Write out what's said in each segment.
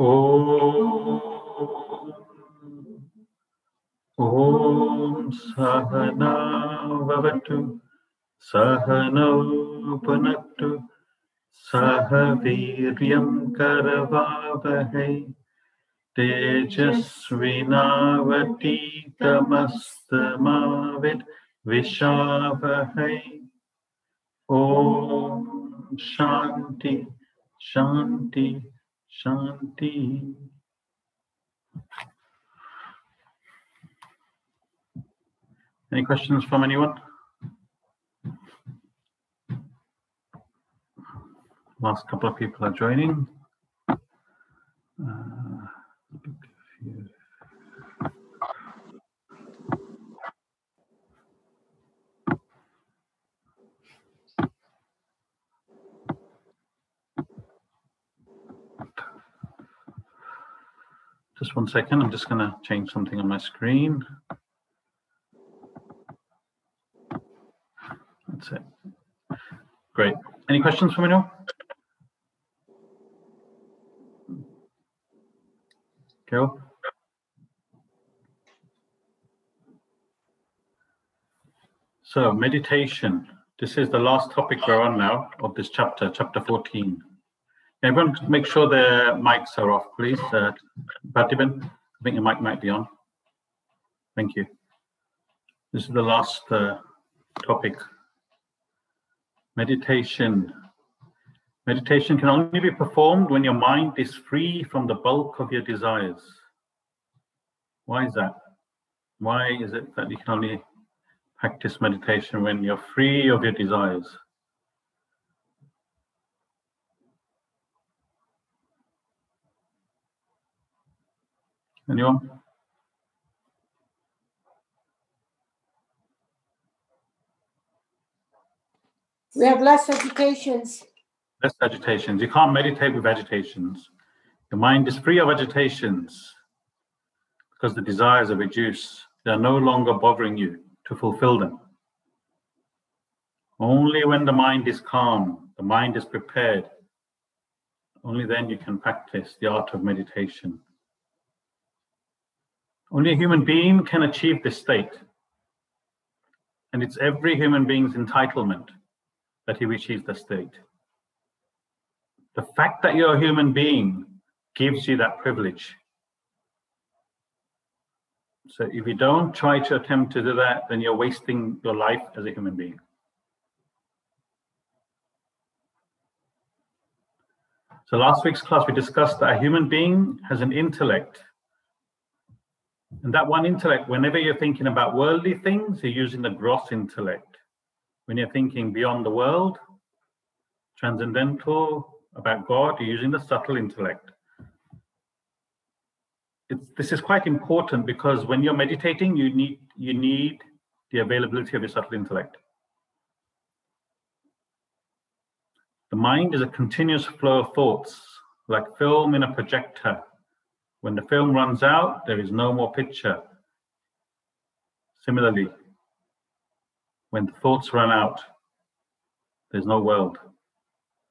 ॐ सहनावतु सहनौपनक्तु सह वीर्यं करवावहै। तेजस्विनावतीतमस्तमावित् विशावहै। ॐ शान्ति शान्ति। Shanti. Any questions from anyone? Last couple of people are joining. Uh, Just one second, I'm just going to change something on my screen. That's it. Great. Any questions from anyone? Carol? So meditation. This is the last topic we're on now of this chapter, chapter 14. Everyone make sure their mics are off, please. Uh, I think your mic might be on. Thank you. This is the last uh, topic. Meditation. Meditation can only be performed when your mind is free from the bulk of your desires. Why is that? Why is it that you can only practice meditation when you're free of your desires? Anyone? We have less agitations. Less agitations. You can't meditate with agitations. Your mind is free of agitations because the desires are reduced. They are no longer bothering you to fulfill them. Only when the mind is calm, the mind is prepared, only then you can practice the art of meditation. Only a human being can achieve this state. And it's every human being's entitlement that he achieves the state. The fact that you're a human being gives you that privilege. So if you don't try to attempt to do that, then you're wasting your life as a human being. So last week's class, we discussed that a human being has an intellect. And that one intellect, whenever you're thinking about worldly things, you're using the gross intellect. When you're thinking beyond the world, transcendental, about God, you're using the subtle intellect. It's, this is quite important because when you're meditating, you need you need the availability of your subtle intellect. The mind is a continuous flow of thoughts, like film in a projector. When the film runs out, there is no more picture. Similarly, when the thoughts run out, there's no world.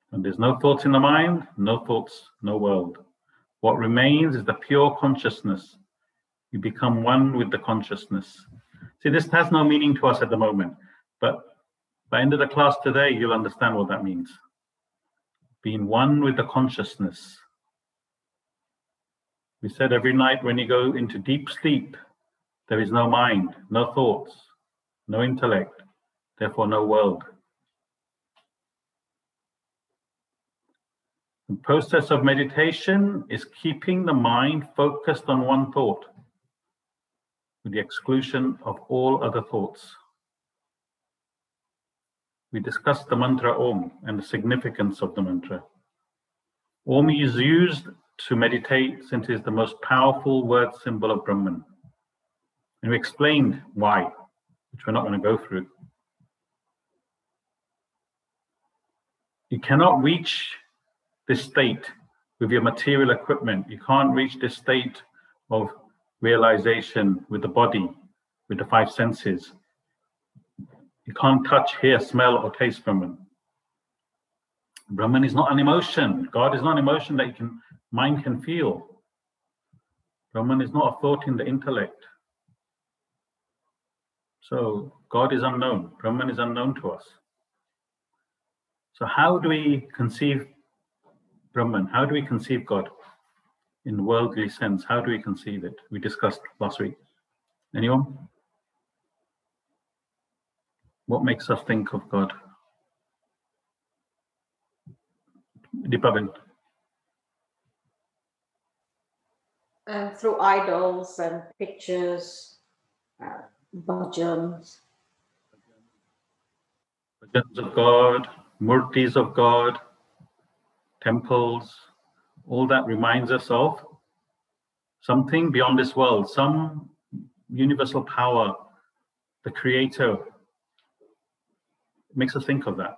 When there's no thoughts in the mind, no thoughts, no world. What remains is the pure consciousness. You become one with the consciousness. See, this has no meaning to us at the moment, but by end of the class today, you'll understand what that means. Being one with the consciousness. We said every night when you go into deep sleep, there is no mind, no thoughts, no intellect, therefore no world. The process of meditation is keeping the mind focused on one thought with the exclusion of all other thoughts. We discussed the mantra Om and the significance of the mantra. Om is used to meditate since it is the most powerful word symbol of Brahman. And we explained why, which we're not going to go through. You cannot reach this state with your material equipment. You can't reach this state of realization with the body, with the five senses. You can't touch, hear, smell, or taste Brahman. Brahman is not an emotion. God is not an emotion that you can mind can feel. Brahman is not a thought in the intellect. So God is unknown. Brahman is unknown to us. So how do we conceive Brahman? How do we conceive God in worldly sense? How do we conceive it? We discussed last week. Anyone? What makes us think of God? Deepabin. And through idols and pictures, uh, bhajans. Bhajans of God, murtis of God, temples, all that reminds us of something beyond this world, some universal power, the creator. It makes us think of that.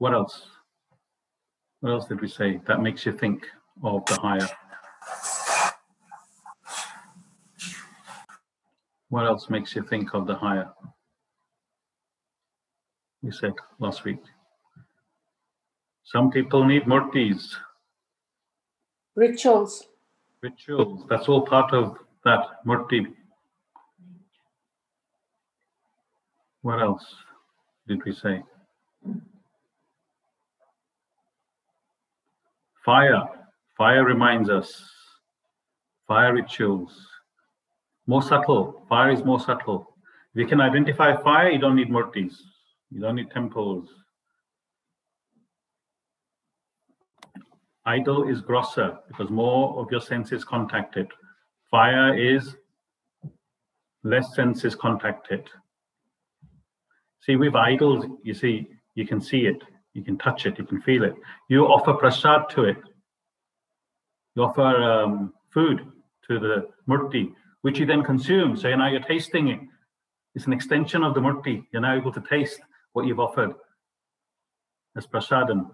What else? What else did we say that makes you think of the higher? What else makes you think of the higher? We said last week. Some people need murtis, Rituals. rituals. That's all part of that murti. What else did we say? Fire. Fire reminds us. Fire rituals. More subtle. Fire is more subtle. You can identify fire, you don't need murtis. You don't need temples. Idol is grosser because more of your senses contacted. Fire is less senses contacted. See, with idols, you see, you can see it, you can touch it, you can feel it. You offer prasad to it. You offer um, food to the murti, which you then consume. So now you're tasting it. It's an extension of the murti. You're now able to taste what you've offered as prasadam.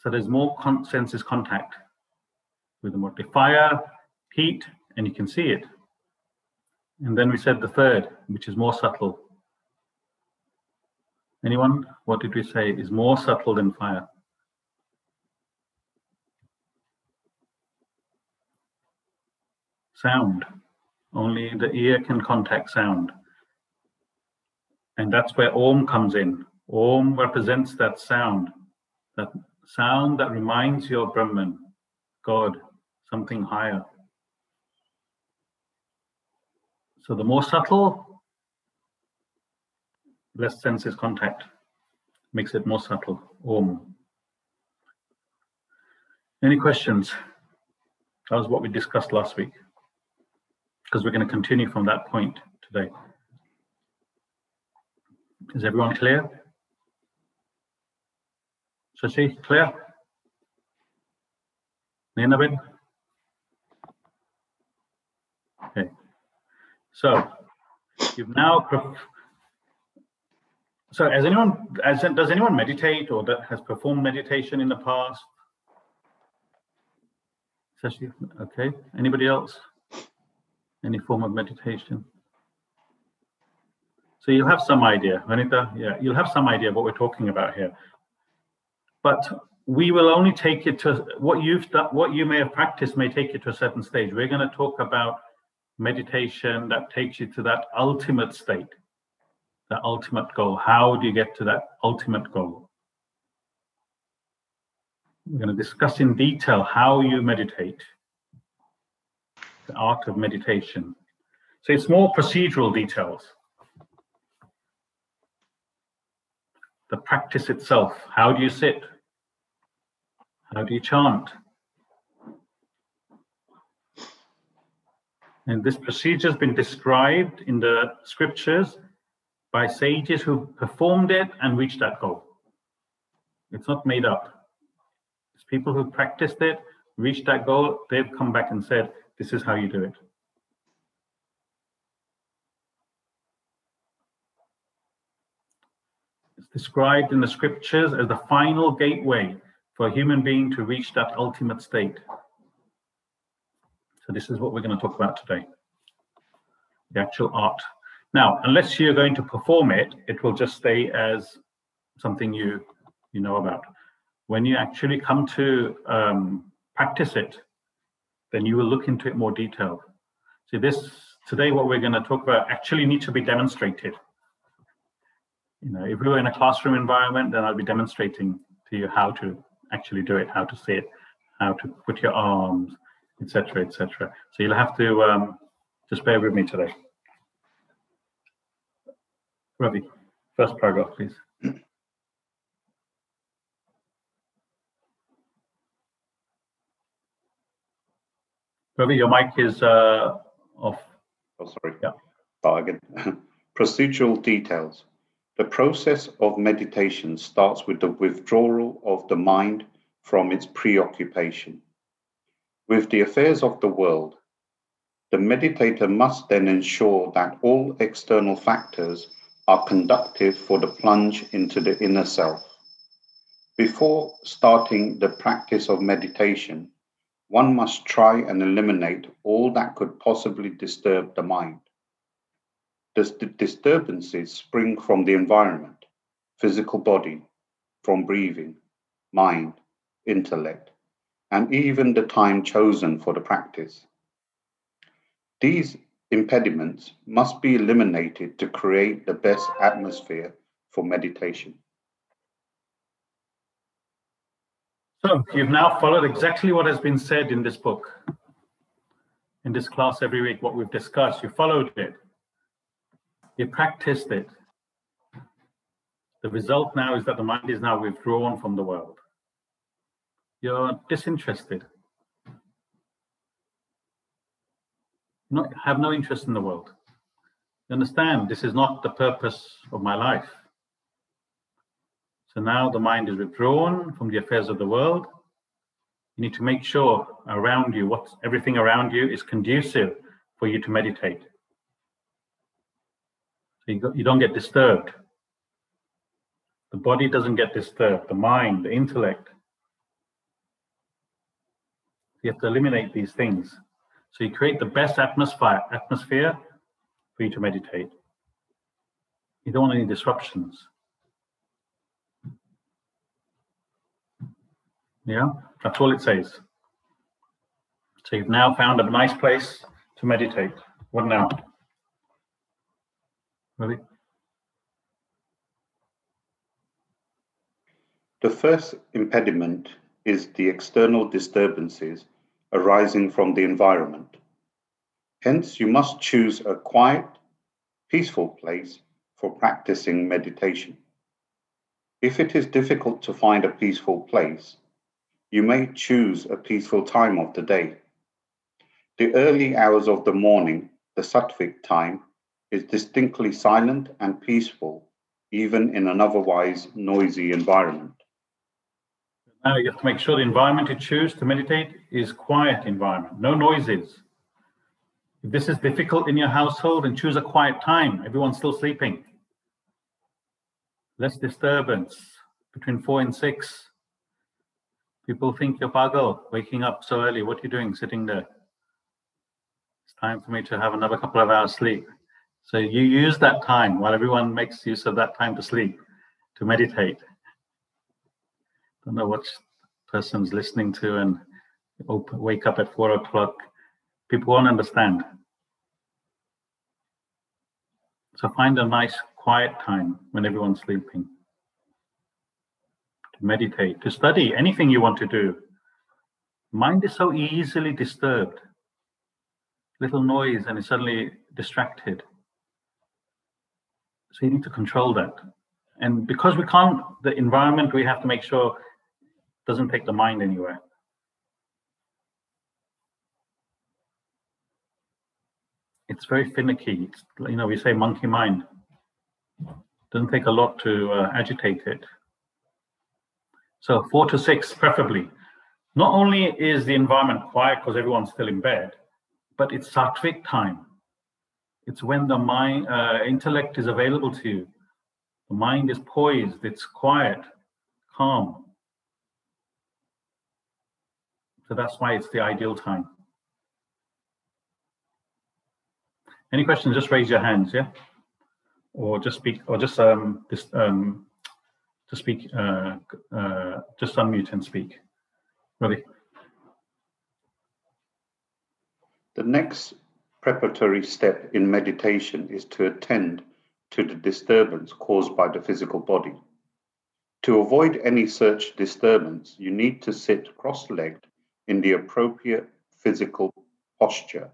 So there's more con- senses contact with the murti. Fire, heat, and you can see it. And then we said the third, which is more subtle. Anyone? What did we say is more subtle than fire? Sound. Only the ear can contact sound. And that's where Om comes in. Om represents that sound, that sound that reminds you of Brahman, God, something higher. So the more subtle, less senses contact, makes it more subtle. Om. Any questions? That was what we discussed last week, because we're going to continue from that point today. Is everyone clear? Shashi, clear? Ninabin? Okay. So you've now. So, has anyone, as, does anyone meditate or that has performed meditation in the past? Okay. Anybody else? Any form of meditation? So you'll have some idea, Vanita. Yeah, you'll have some idea what we're talking about here. But we will only take it to what you've done, what you may have practiced may take you to a certain stage. We're going to talk about meditation that takes you to that ultimate state, that ultimate goal. How do you get to that ultimate goal? We're going to discuss in detail how you meditate, the art of meditation. So it's more procedural details. The practice itself. How do you sit? How do you chant? And this procedure has been described in the scriptures by sages who performed it and reached that goal. It's not made up. It's people who practiced it, reached that goal, they've come back and said, this is how you do it. It's described in the scriptures as the final gateway for a human being to reach that ultimate state. So this is what we're going to talk about today. The actual art. Now, unless you're going to perform it, it will just stay as something you you know about. when you actually come to um, practice it, then you will look into it more detailed. See, this today, what we're going to talk about actually needs to be demonstrated. You know, if we were in a classroom environment, then I'd be demonstrating to you how to actually do it, how to see it, how to put your arms, etc., etc. So you'll have to um, just bear with me today. Ravi, first paragraph, please. Ravi, your mic is uh, off. Oh, sorry. Yeah. Start again. Procedural details. The process of meditation starts with the withdrawal of the mind from its preoccupation with the affairs of the world. The meditator must then ensure that all external factors are conductive for the plunge into the inner self. Before starting the practice of meditation, one must try and eliminate all that could possibly disturb the mind. The disturbances spring from the environment, physical body, from breathing, mind, intellect, and even the time chosen for the practice. These impediments must be eliminated to create the best atmosphere for meditation. So you've now followed exactly what has been said in this book, in this class every week, what we've discussed. You followed it, you practiced it. The result now is that the mind is now withdrawn from the world. You're disinterested. Not have no interest in the world. You understand this is not the purpose of my life. So now the mind is withdrawn from the affairs of the world. You need to make sure around you, what everything around you is conducive for you to meditate. So you, you don't get disturbed. The body doesn't get disturbed, the mind, the intellect. You have to eliminate these things. So you create the best atmosphere atmosphere for you to meditate. You don't want any disruptions. Yeah, that's all it says. So you've now found a nice place to meditate. What now? Really? The first impediment is the external disturbances arising from the environment. Hence, you must choose a quiet, peaceful place for practicing meditation. If it is difficult to find a peaceful place, you may choose a peaceful time of the day. The early hours of the morning, the sattvic time, is distinctly silent and peaceful, even in an otherwise noisy environment. Now you have to make sure the environment you choose to meditate is quiet environment, no noises. If this is difficult in your household, and choose a quiet time. Everyone's still sleeping. Less disturbance between four and six. People think you're pagal, waking up so early. What are you doing sitting there? It's time for me to have another couple of hours sleep. So you use that time while everyone makes use of that time to sleep, to meditate. Don't know what person's listening to and open, wake up at four o'clock. People won't understand. So find a nice quiet time when everyone's sleeping to meditate, to study, anything you want to do. Mind is so easily disturbed. Little noise and it's suddenly distracted. So you need to control that. And because we can't, the environment, we have to make sure doesn't take the mind anywhere. It's very finicky. It's, you know, we say monkey mind. Doesn't take a lot to uh, agitate it. So four to six, preferably. Not only is the environment quiet because everyone's still in bed, but it's sattvic time. It's when the mind, uh, intellect is available to you. The mind is poised, it's quiet, calm. So that's why it's the ideal time. Any questions? Just raise your hands, yeah, or just speak, or just um, this, um, to speak, uh, uh, just unmute and speak. Ravi. The next preparatory step in meditation is to attend to the disturbance caused by the physical body. To avoid any such disturbance, you need to sit cross legged in the appropriate physical posture.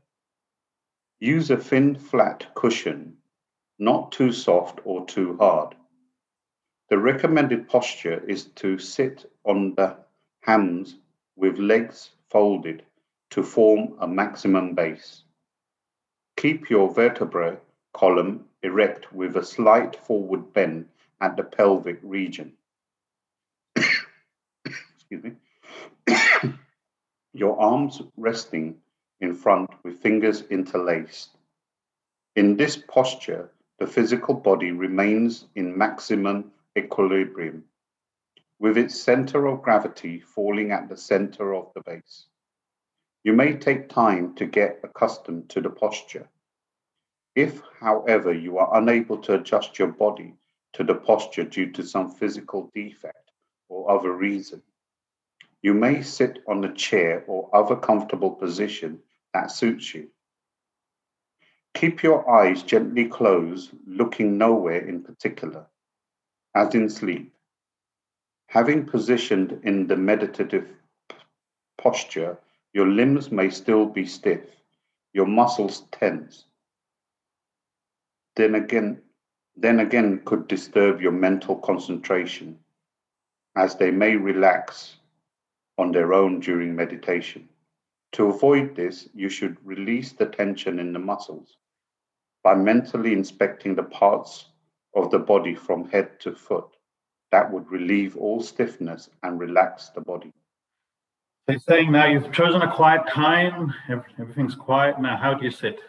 Use a thin, flat cushion, not too soft or too hard. The recommended posture is to sit on the hams with legs folded to form a maximum base. Keep your vertebra column erect with a slight forward bend at the pelvic region. Excuse me. your arms resting in front with fingers interlaced. In this posture, the physical body remains in maximum equilibrium, with its center of gravity falling at the center of the base. You may take time to get accustomed to the posture. If, however, you are unable to adjust your body to the posture due to some physical defect or other reason, you may sit on a chair or other comfortable position that suits you. Keep your eyes gently closed, looking nowhere in particular, as in sleep. Having positioned in the meditative posture, your limbs may still be stiff, your muscles tense. Then again, then again could disturb your mental concentration, as they may relax on their own during meditation. To avoid this, you should release the tension in the muscles by mentally inspecting the parts of the body from head to foot. That would relieve all stiffness and relax the body. They're saying now you've chosen a quiet time, everything's quiet. Now, how do you sit?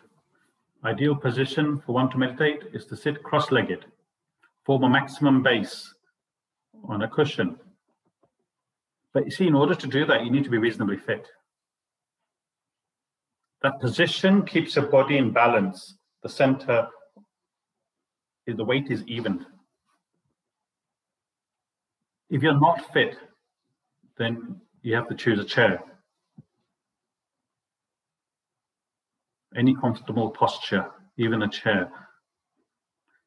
Ideal position for one to meditate is to sit cross legged, form a maximum base on a cushion. But you see, in order to do that, you need to be reasonably fit. That position keeps your body in balance. The center, the weight is even. If you're not fit, then you have to choose a chair. Any comfortable posture, even a chair.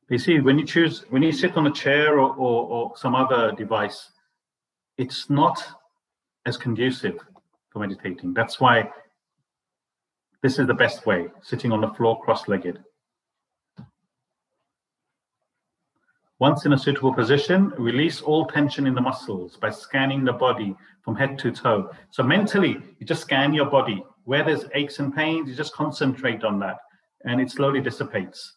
You see, when you choose, when you sit on a chair or, or, or some other device, it's not as conducive for meditating. That's why this is the best way, sitting on the floor cross-legged. Once in a suitable position, release all tension in the muscles by scanning the body from head to toe. So mentally, you just scan your body. Where there's aches and pains, you just concentrate on that and it slowly dissipates.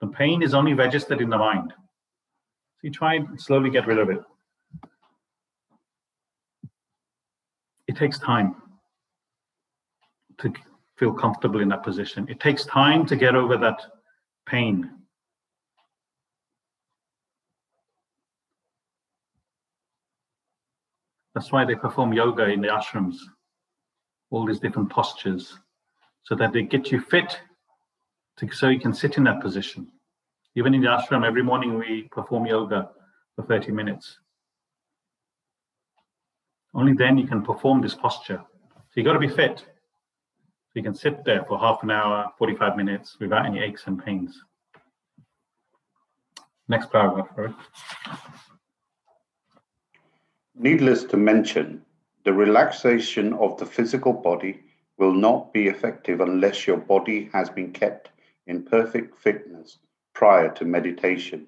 The pain is only registered in the mind. So you try and slowly get rid of it. It takes time to feel comfortable in that position. It takes time to get over that pain. That's why they perform yoga in the ashrams, all these different postures, so that they get you fit to, so you can sit in that position. Even in the ashram, every morning we perform yoga for 30 minutes. Only then you can perform this posture. So you got to be fit. So you can sit there for half an hour, 45 minutes without any aches and pains. Next paragraph, right? Needless to mention, the relaxation of the physical body will not be effective unless your body has been kept in perfect fitness prior to meditation.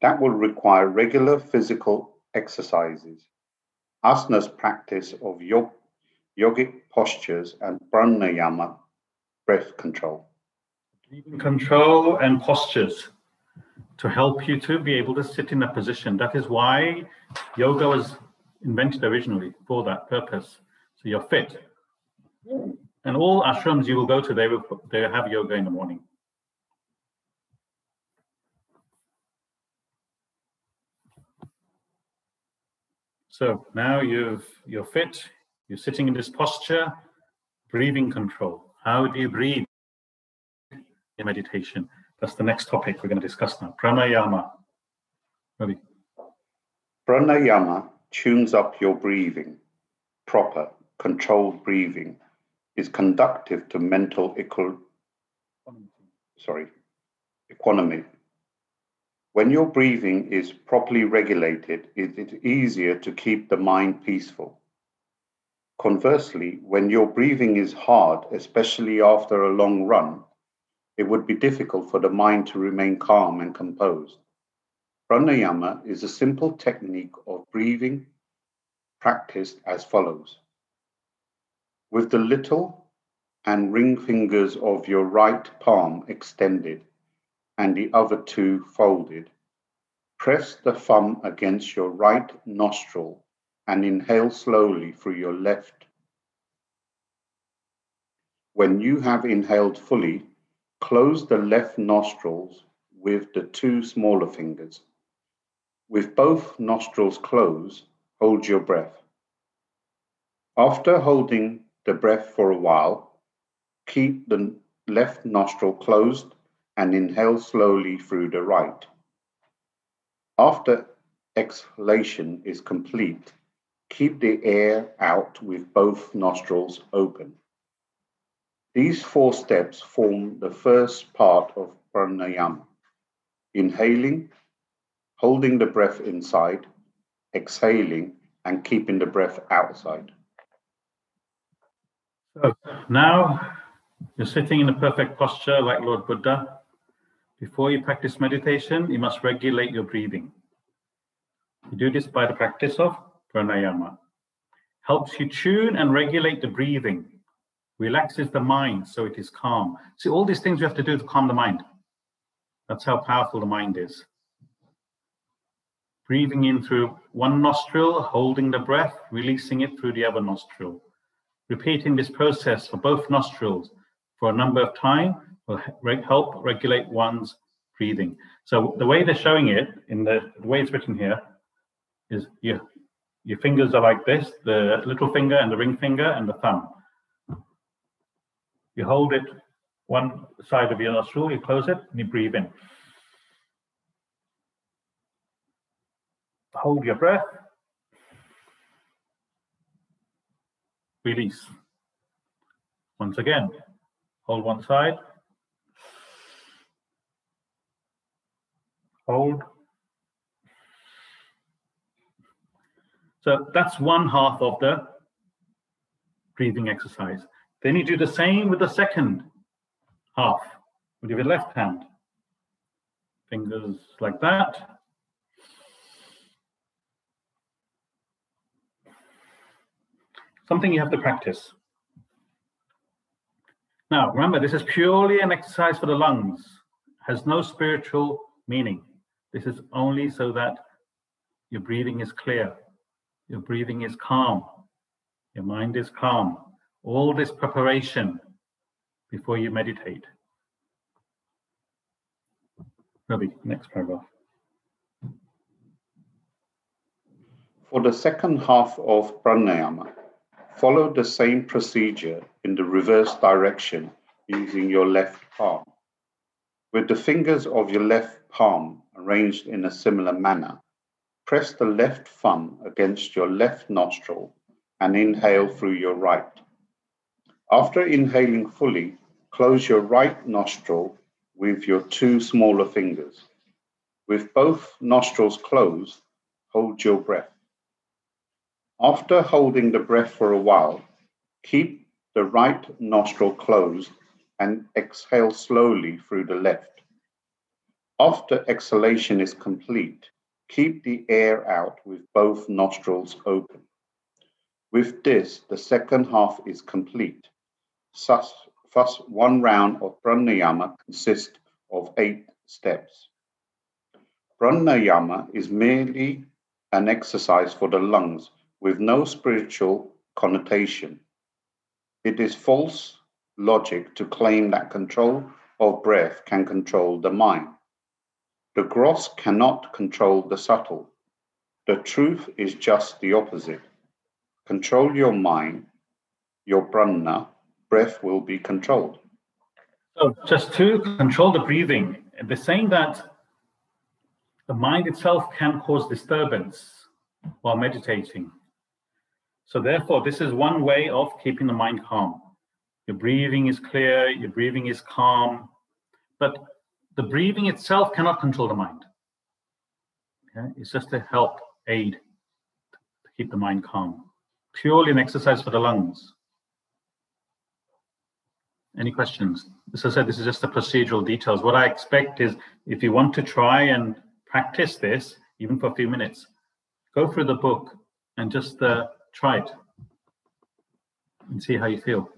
That will require regular physical exercises, asanas practice of yoga yogic postures, and pranayama, breath control. Breathing Control and postures to help you to be able to sit in a position. That is why yoga was invented originally for that purpose. So you're fit. And all ashrams you will go to, they will they have yoga in the morning. So now you've you're fit, you're sitting in this posture, breathing control. How do you breathe in meditation? That's the next topic we're going to discuss now. Pranayama. Ready? Pranayama tunes up your breathing. Proper, controlled breathing is conductive to mental equal, sorry, economy. When your breathing is properly regulated, it is easier to keep the mind peaceful. Conversely, when your breathing is hard, especially after a long run, it would be difficult for the mind to remain calm and composed. Pranayama is a simple technique of breathing practiced as follows. With the little and ring fingers of your right palm extended and the other two folded, press the thumb against your right nostril and inhale slowly through your left. When you have inhaled fully, close the left nostrils with the two smaller fingers. With both nostrils closed, hold your breath. After holding the breath for a while, keep the left nostril closed and inhale slowly through the right. After exhalation is complete, keep the air out with both nostrils open. These four steps form the first part of pranayama. Inhaling, holding the breath inside, exhaling, and keeping the breath outside. So now you're sitting in a perfect posture like Lord Buddha. Before you practice meditation, you must regulate your breathing. You do this by the practice of pranayama. Helps you tune and regulate the breathing, relaxes the mind so it is calm. See, all these things you have to do to calm the mind. That's how powerful the mind is. Breathing in through one nostril, holding the breath, releasing it through the other nostril. Repeating this process for both nostrils for a number of time will help regulate one's breathing. So the way they're showing it in the, the way it's written here is you your fingers are like this, the little finger and the ring finger and the thumb. You hold it one side of your nostril, you close it, and you breathe in. Hold your breath. Release. Once again, hold one side. So that's one half of the breathing exercise. Then you do the same with the second half with your left hand. Fingers like that. Something you have to practice. Now, remember, this is purely an exercise for the lungs, has no spiritual meaning. This is only so that your breathing is clear. Your breathing is calm. Your mind is calm. All this preparation before you meditate. Ravi, next paragraph. For the second half of pranayama, follow the same procedure in the reverse direction using your left palm. With the fingers of your left palm arranged in a similar manner, Press the left thumb against your left nostril and inhale through your right. After inhaling fully, close your right nostril with your two smaller fingers. With both nostrils closed, hold your breath. After holding the breath for a while, keep the right nostril closed and exhale slowly through the left. After exhalation is complete, Keep the air out with both nostrils open. With this, the second half is complete. Thus, thus one round of pranayama consists of eight steps. Pranayama is merely an exercise for the lungs with no spiritual connotation. It is false logic to claim that control of breath can control the mind. The gross cannot control the subtle. The truth is just the opposite. Control your mind, your prana, breath will be controlled. So, just to control the breathing, they're saying that the mind itself can cause disturbance. while meditating. So therefore, this is one way of keeping the mind calm. Your breathing is clear, your breathing is calm, but the breathing itself cannot control the mind. Okay? It's just to help aid to keep the mind calm. Purely an exercise for the lungs. Any questions? As I said, this is just the procedural details. What I expect is if you want to try and practice this, even for a few minutes, go through the book and just uh, try it and see how you feel.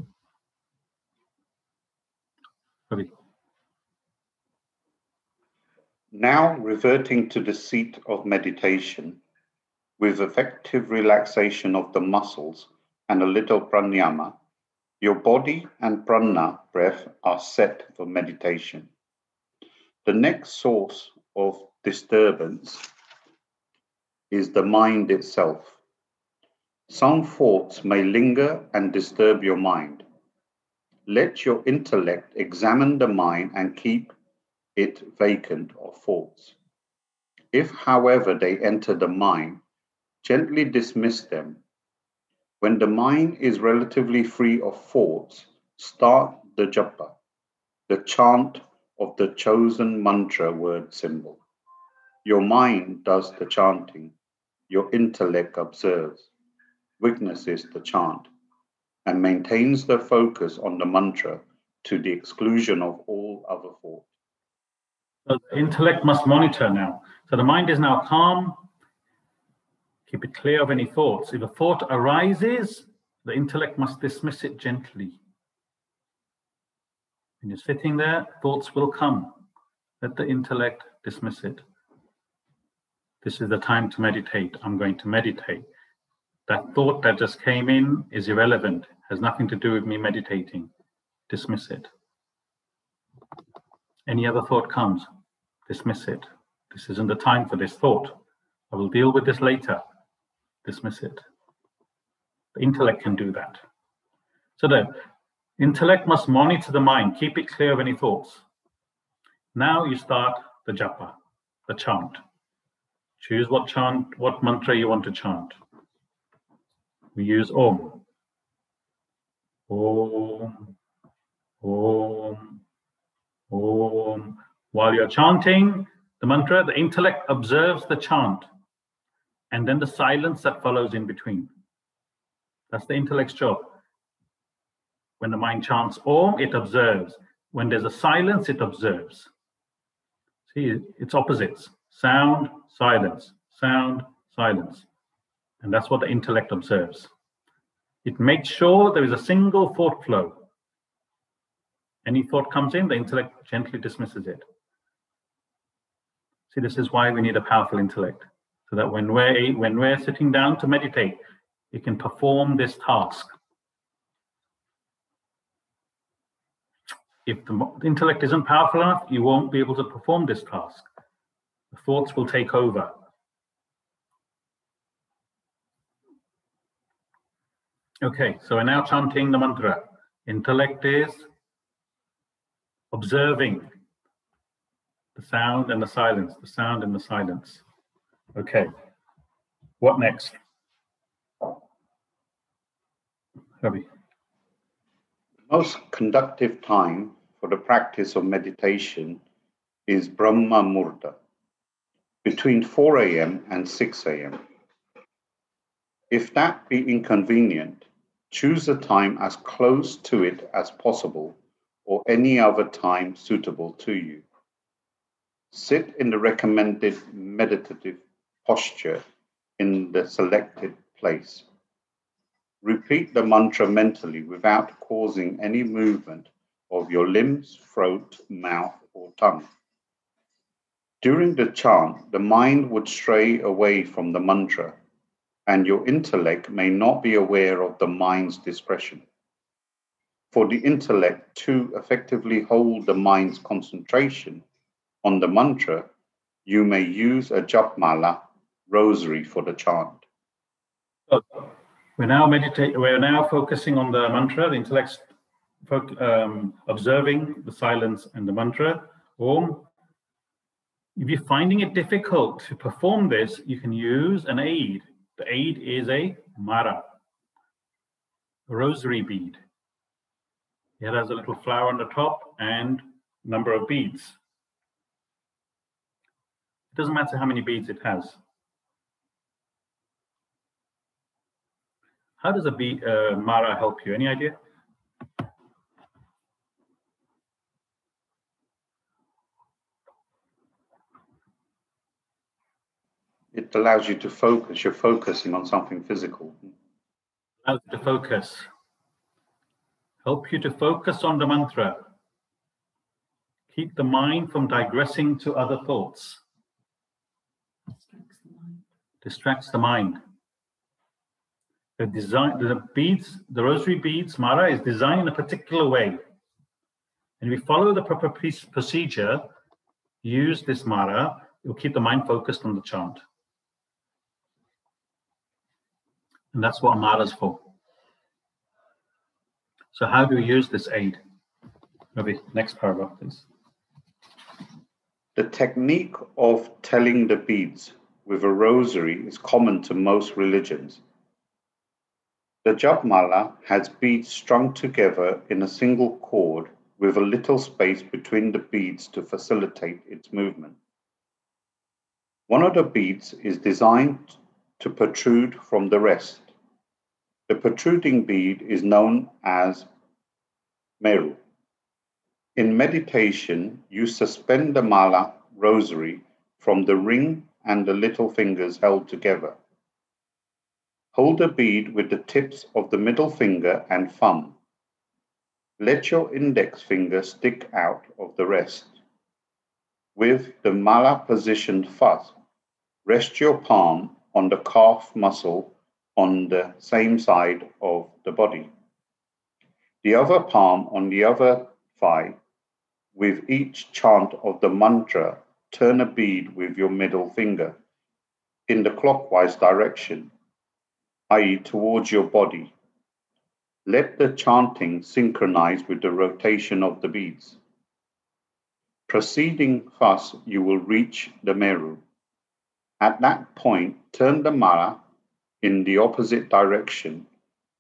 Ravi. Now reverting to the seat of meditation, with effective relaxation of the muscles and a little pranayama, your body and prana breath are set for meditation. The next source of disturbance is the mind itself. Some thoughts may linger and disturb your mind. Let your intellect examine the mind and keep it vacant of thoughts. If, however, they enter the mind, gently dismiss them when the mind is relatively free of thoughts, start the japa, the chant of the chosen mantra word symbol. Your mind does the chanting, your intellect observes, witnesses the chant, and maintains the focus on the mantra to the exclusion of all other thoughts. So the intellect must monitor now. So the mind is now calm, Keep it clear of any thoughts. If a thought arises, the intellect must dismiss it gently. When you're sitting there, thoughts will come. Let the intellect dismiss it. This is the time to meditate. I'm going to meditate. That thought that just came in is irrelevant, has nothing to do with me meditating. Dismiss it. Any other thought comes, dismiss it. This isn't the time for this thought. I will deal with this later dismiss it. The intellect can do that. So the intellect must monitor the mind, keep it clear of any thoughts. Now you start the japa, the chant. Choose what chant, what mantra you want to chant. We use Om. Om, Om, Om. While you're chanting the mantra, the intellect observes the chant and then the silence that follows in between. That's the intellect's job. When the mind chants Om, it observes. When there's a silence, it observes. See, it's opposites sound, silence, sound, silence. And that's what the intellect observes. It makes sure there is a single thought flow. Any thought comes in, the intellect gently dismisses it. See, this is why we need a powerful intellect so that when we're, when we're sitting down to meditate, you can perform this task. If the intellect isn't powerful enough, you won't be able to perform this task. The thoughts will take over. Okay, so we're now chanting the mantra. Intellect is observing the sound and the silence, the sound and the silence. Okay. What next? Ravi. Most conductive time for the practice of meditation is Brahma Muhurta, between 4 a.m. and 6 a.m. If that be inconvenient, choose a time as close to it as possible or any other time suitable to you. Sit in the recommended meditative posture in the selected place. Repeat the mantra mentally without causing any movement of your limbs, throat, mouth, or tongue. During the chant, the mind would stray away from the mantra, and your intellect may not be aware of the mind's discretion. For the intellect to effectively hold the mind's concentration on the mantra, you may use a japmala rosary for the chant. we're now meditate. We're now focusing on the mantra. The intellect um, observing the silence and the mantra. Om. If you're finding it difficult to perform this, you can use an aid. The aid is a mala, a rosary bead. It has a little flower on the top and number of beads. It doesn't matter how many beads it has. How does a bead, uh, mala help you? Any idea? It allows you to focus. You're focusing on something physical. Allows you to focus. Help you to focus on the mantra. Keep the mind from digressing to other thoughts. Distracts the mind. Distracts the mind. The design, the beads, the rosary beads, mala is designed in a particular way. And if we follow the proper piece- procedure, use this mala, it will keep the mind focused on the chant. And that's what mala's for. So how do we use this aid? Maybe next paragraph, please. The technique of telling the beads with a rosary is common to most religions. The Japmala has beads strung together in a single cord with a little space between the beads to facilitate its movement. One of the beads is designed to protrude from the rest. The protruding bead is known as Meru. In meditation, you suspend the mala rosary from the ring and the little fingers held together. Hold the bead with the tips of the middle finger and thumb. Let your index finger stick out of the rest. With the mala positioned fast, rest your palm on the calf muscle on the same side of the body. The other palm on the other thigh. With each chant of the mantra, turn a bead with your middle finger in the clockwise direction, i.e., towards your body. Let the chanting synchronize with the rotation of the beads. Proceeding thus, you will reach the Meru. At that point, turn the mala in the opposite direction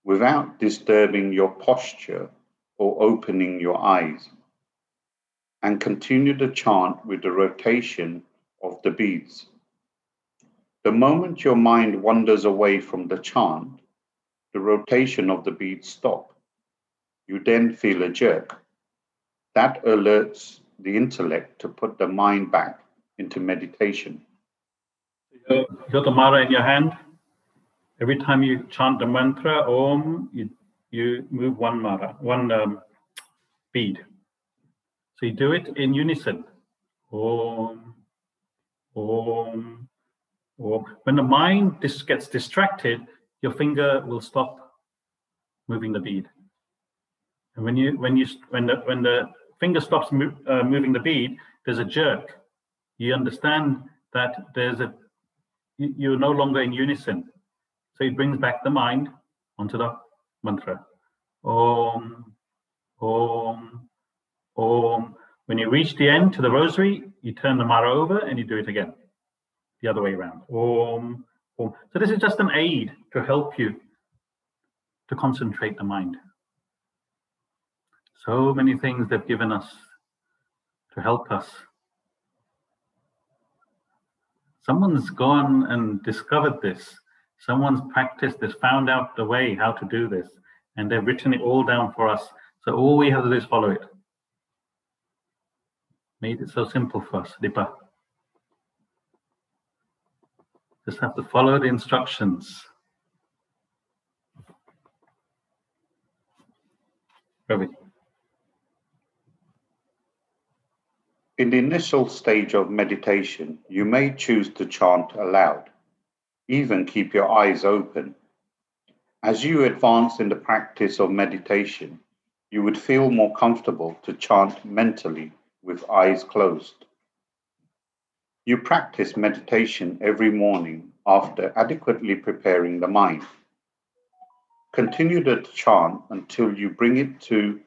without disturbing your posture or opening your eyes, and continue the chant with the rotation of the beads. The moment your mind wanders away from the chant, the rotation of the beads stop. You then feel a jerk. That alerts the intellect to put the mind back into meditation. You got the mala in your hand. Every time you chant the mantra Om, you, you move one mala, one um, bead. So you do it in unison. Om, Om, Om. When the mind dis- gets distracted, your finger will stop moving the bead. And when you when you when the when the finger stops mo- uh, moving the bead, there's a jerk. You understand that there's a you- you're no longer in unison. So it brings back the mind onto the mantra. Om, Om, Om. When you reach the end to the rosary, you turn the mala over and you do it again, the other way around. Om, Om. So this is just an aid to help you to concentrate the mind. So many things they've given us to help us. Someone's gone and discovered this. Someone's practiced this, found out the way how to do this, and they've written it all down for us. So all we have to do is follow it. Made it so simple for us, Dipa. Just have to follow the instructions. Ravi. In the initial stage of meditation, you may choose to chant aloud, even keep your eyes open. As you advance in the practice of meditation, you would feel more comfortable to chant mentally with eyes closed. You practice meditation every morning after adequately preparing the mind. Continue the chant until you bring it to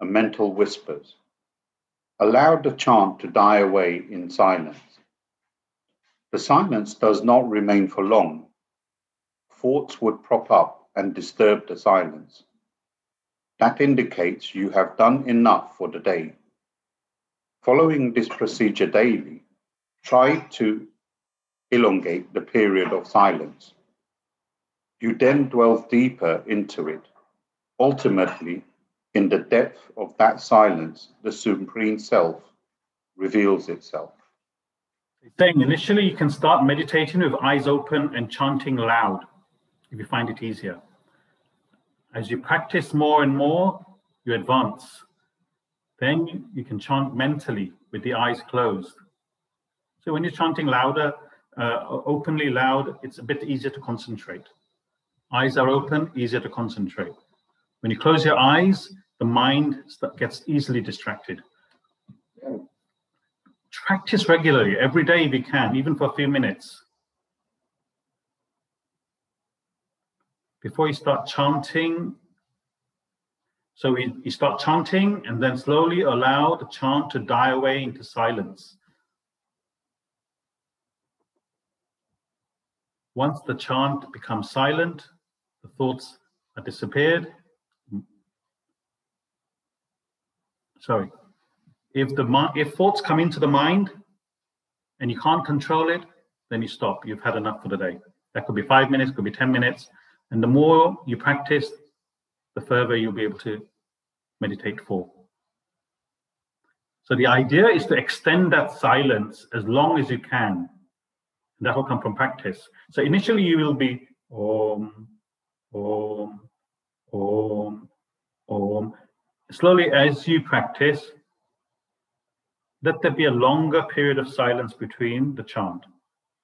a mental whispers. Allow the chant to die away in silence. The silence does not remain for long. thoughts would prop up and disturb the silence. That indicates you have done enough for the day. Following this procedure daily, try to elongate the period of silence. You then delve deeper into it. Ultimately, in the depth of that silence, the Supreme Self reveals itself. Saying initially you can start meditating with eyes open and chanting loud if you find it easier. As you practice more and more, you advance. Then you, you can chant mentally with the eyes closed. So when you're chanting louder, uh, openly loud, it's a bit easier to concentrate. Eyes are open, easier to concentrate. When you close your eyes, the mind gets easily distracted. Practice regularly, every day if you can, even for a few minutes. Before you start chanting, so you start chanting and then slowly allow the chant to die away into silence. Once the chant becomes silent, the thoughts are disappeared. Mm. Sorry. If the if thoughts come into the mind and you can't control it, then you stop. You've had enough for the day. That could be five minutes, could be 10 minutes. And the more you practice, the further you'll be able to meditate for. So the idea is to extend that silence as long as you can. And that will come from practice. So initially you will be om, om, om, om. Slowly as you practice, let there be a longer period of silence between the chant.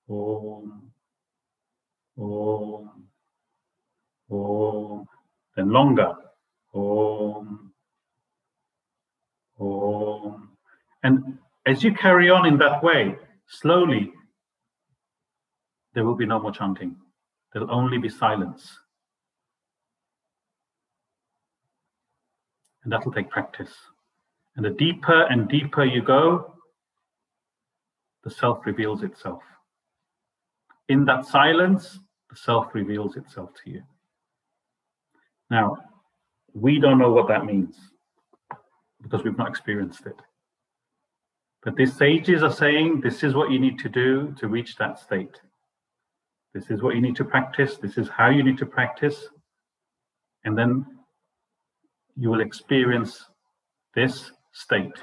Om, om, om, then longer. Om, om. And as you carry on in that way, slowly, there will be no more chanting. There'll only be silence. And that'll take practice. And the deeper and deeper you go, the self reveals itself. In that silence, the self reveals itself to you. Now, we don't know what that means because we've not experienced it. But these sages are saying this is what you need to do to reach that state. This is what you need to practice. This is how you need to practice. And then you will experience this state.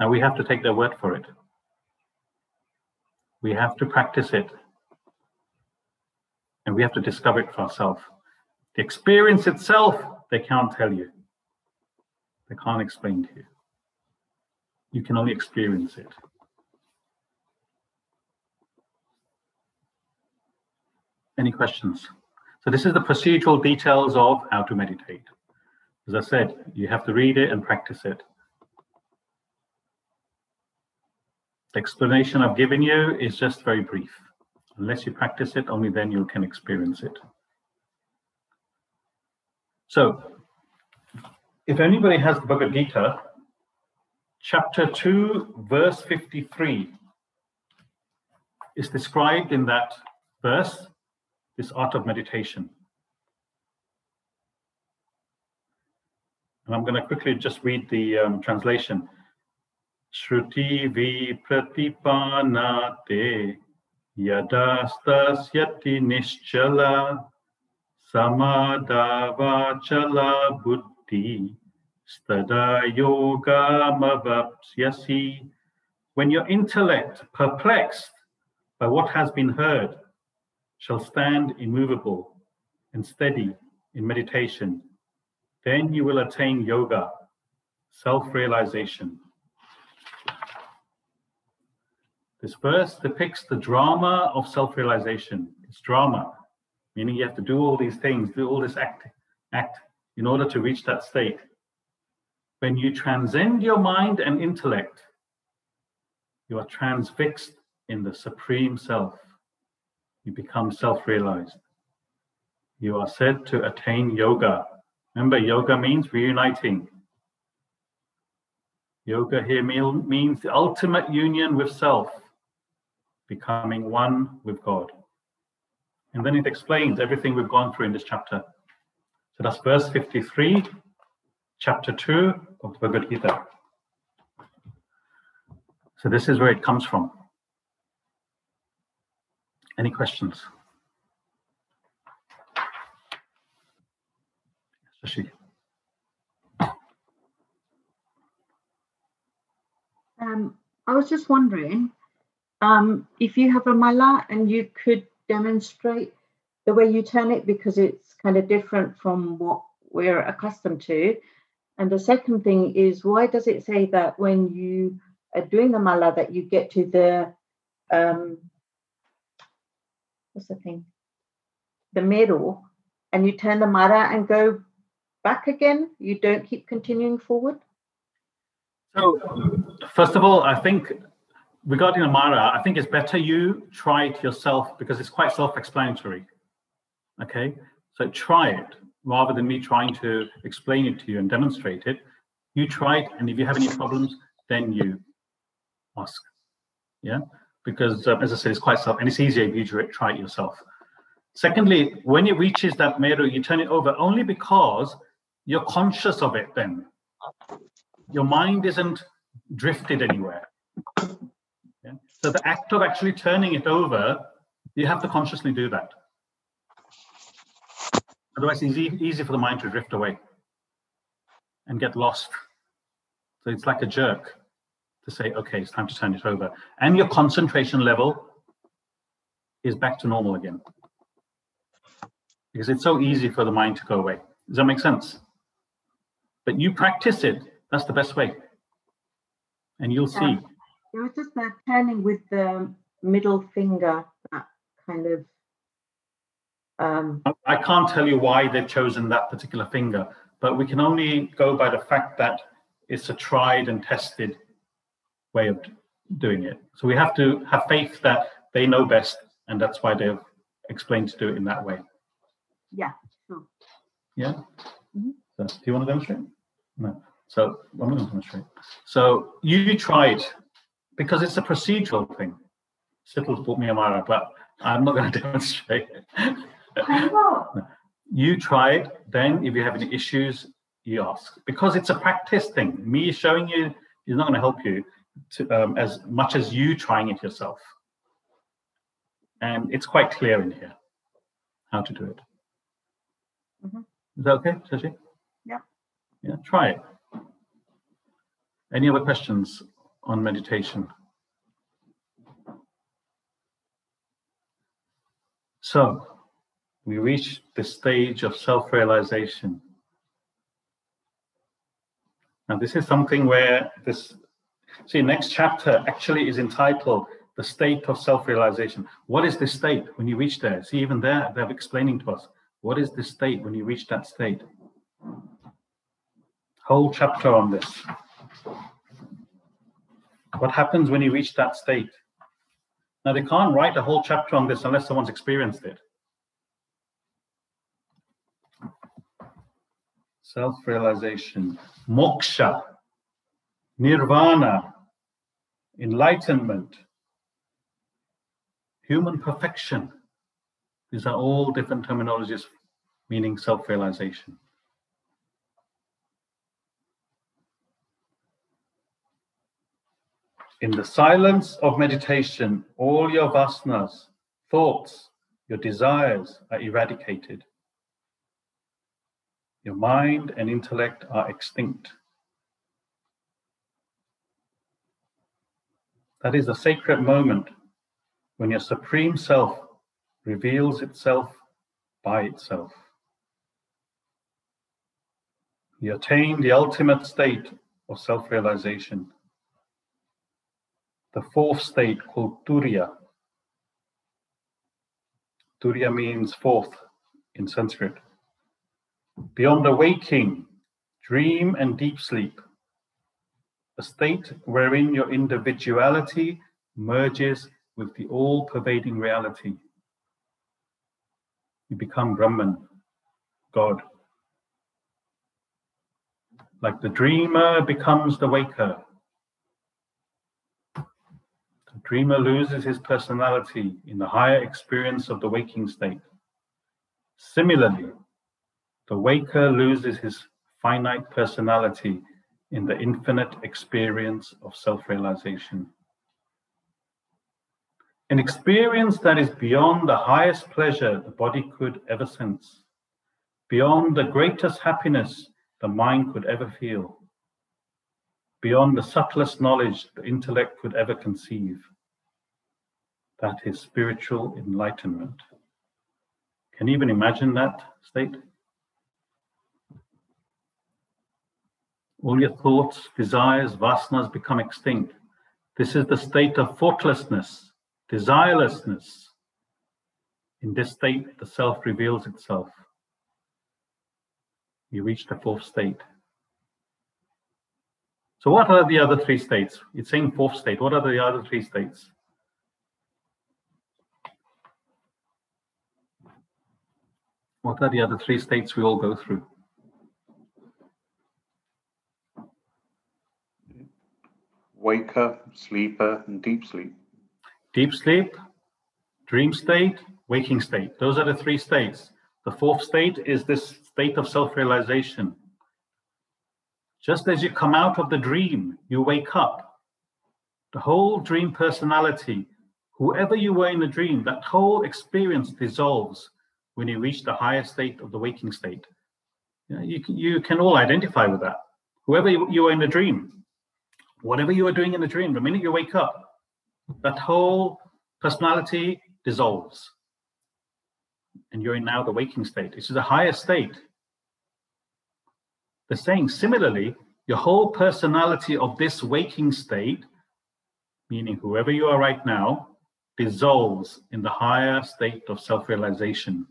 Now we have to take their word for it. We have to practice it. And we have to discover it for ourselves. The experience itself, they can't tell you. They can't explain to you. You can only experience it. Any questions? So this is the procedural details of how to meditate. As I said, you have to read it and practice it. The explanation I've given you is just very brief. Unless you practice it, only then you can experience it. So, if anybody has the Bhagavad Gita, chapter 2, verse 53 is described in that verse, this art of meditation. And I'm going to quickly just read the um, translation. Vi pratipanate yadastasyati nischala samadavachala buddhi stada yoga mavapsyasi. When your intellect, perplexed by what has been heard, shall stand immovable and steady in meditation, then you will attain yoga, self realization. This verse depicts the drama of self realization. It's drama, meaning you have to do all these things, do all this act, act in order to reach that state. When you transcend your mind and intellect, you are transfixed in the supreme self. You become self realized. You are said to attain yoga. Remember, yoga means reuniting. Yoga here means the ultimate union with self becoming one with God. And then it explains everything we've gone through in this chapter. So that's verse 53, chapter 2 of the Bhagavad Gita. So this is where it comes from. Any questions? Shashi. Um, I was just wondering um, if you have a mala and you could demonstrate the way you turn it because it's kind of different from what we're accustomed to. And the second thing is, why does it say that when you are doing the mala that you get to the um, what's the thing, the middle, and you turn the mala and go back again? You don't keep continuing forward. So, first of all, I think regarding a mala, I think it's better you try it yourself because it's quite self-explanatory. Okay, so try it rather than me trying to explain it to you and demonstrate it. You try it, and if you have any problems, then you ask. Yeah, because um, as I said, it's quite self, and it's easier if you try it yourself. Secondly, when it reaches that meru, you turn it over only because you're conscious of it. Then your mind isn't drifted anywhere. Yeah? So the act of actually turning it over, you have to consciously do that. Otherwise, it's easy, easy for the mind to drift away and get lost. So it's like a jerk to say, okay, it's time to turn it over. And your concentration level is back to normal again. Because it's so easy for the mind to go away. Does that make sense? But you practice it, that's the best way. And you'll see. It was just that turning with the middle finger, that kind of. Um, I can't tell you why they've chosen that particular finger, but we can only go by the fact that it's a tried and tested way of doing it. So we have to have faith that they know best, and that's why they've explained to do it in that way. yeah, sure. Yeah. Mhm. So, do you want to demonstrate? No. So I'm going to demonstrate. So you it because it's a procedural thing. Siddle's bought me a mirror, but I'm not going to demonstrate. It. you try it. Then, if you have any issues, you ask because it's a practice thing. Me showing you is not going to help you to, um, as much as you trying it yourself. And it's quite clear in here how to do it. Mhm. Is that okay, Shashi? Yeah. Yeah, try it. Any other questions on meditation? So, we reach the stage of self realization. Now, this is something where this, see, next chapter actually is entitled The State of Self Realization. What is this state when you reach there? See, even there, they're explaining to us what is this state when you reach that state? Whole chapter on this. What happens when you reach that state? Now, they can't write a whole chapter on this unless someone's experienced it. Self realization, moksha, nirvana, enlightenment, human perfection. These are all different terminologies meaning self realization. In the silence of meditation, all your vasanas, thoughts, your desires are eradicated. Your mind and intellect are extinct. That is a sacred moment when your supreme self reveals itself by itself. You attain the ultimate state of self realization the fourth state called Turiya. Turiya means fourth in Sanskrit. Beyond awaking, dream and deep sleep, a state wherein your individuality merges with the all pervading reality. You become Brahman, God. Like the dreamer becomes the waker, dreamer loses his personality in the higher experience of the waking state. Similarly, the waker loses his finite personality in the infinite experience of self realization. An experience that is beyond the highest pleasure the body could ever sense, beyond the greatest happiness the mind could ever feel, beyond the subtlest knowledge the intellect could ever conceive. That is spiritual enlightenment. Can you even imagine that state? All your thoughts, desires, vasanas become extinct. This is the state of thoughtlessness, desirelessness. In this state, the self reveals itself. You reach the fourth state. So, what are the other three states? It's saying fourth state. What are the other three states? What are the other three states we all go through? Waker, sleeper, and deep sleep. Deep sleep, dream state, waking state. Those are the three states. The fourth state is this state of self realization. Just as you come out of the dream, you wake up. The whole dream personality, whoever you were in the dream, that whole experience dissolves when you reach the higher state of the waking state. You, know, you, can, you can all identify with that. Whoever you, were in the dream, whatever you are doing in the dream, the minute you wake up, that whole personality dissolves. And you're in now the waking state. This is a higher state. They're saying similarly, your whole personality of this waking state, meaning whoever you are right now, dissolves in the higher state of self realization.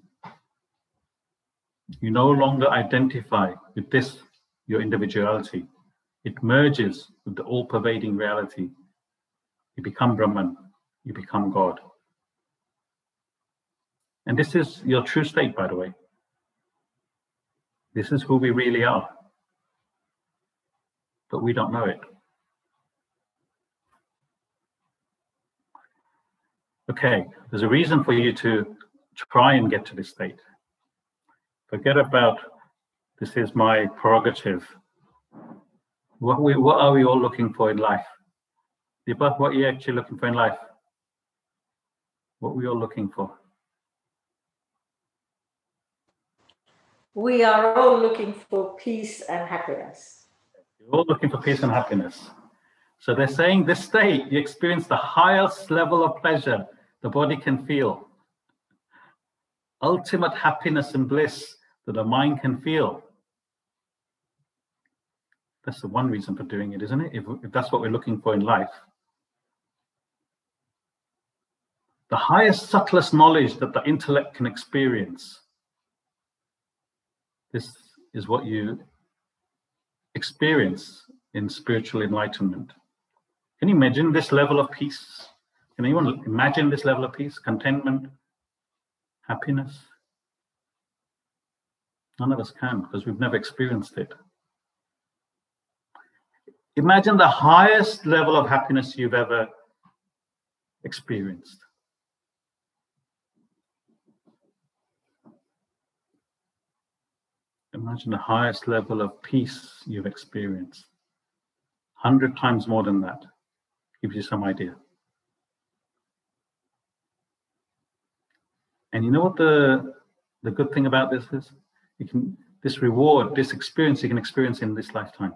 You no longer identify with this, your individuality. It merges with the all pervading reality. You become Brahman, you become God. And this is your true state, by the way. This is who we really are. But we don't know it. Okay, there's a reason for you to try and get to this state. Forget about this is my prerogative. What we what are we all looking for in life? Deepak, what are you actually looking for in life? What are we all looking for? We are all looking for peace and happiness. You're all looking for peace and happiness. So they're saying this state, you experience the highest level of pleasure the body can feel. Ultimate happiness and bliss that the mind can feel. That's the one reason for doing it, isn't it? If, if that's what we're looking for in life. The highest, subtlest knowledge that the intellect can experience. This is what you experience in spiritual enlightenment. Can you imagine this level of peace? Can anyone imagine this level of peace, contentment, happiness? None of us can because we've never experienced it. Imagine the highest level of happiness you've ever experienced. Imagine the highest level of peace you've experienced. 100 times more than that. Gives you some idea. And you know what the the good thing about this is? You can this reward, this experience you can experience in this lifetime.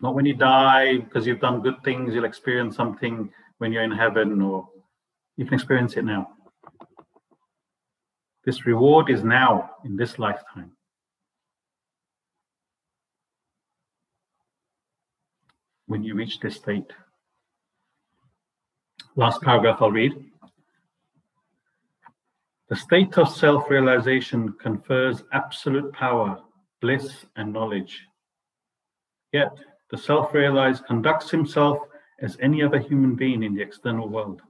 Not when you die, because you've done good things, you'll experience something when you're in heaven, or you can experience it now. This reward is now in this lifetime. When you reach this state. Last paragraph I'll read. The state of self realization confers absolute power, bliss, and knowledge. Yet, the self realized conducts himself as any other human being in the external world.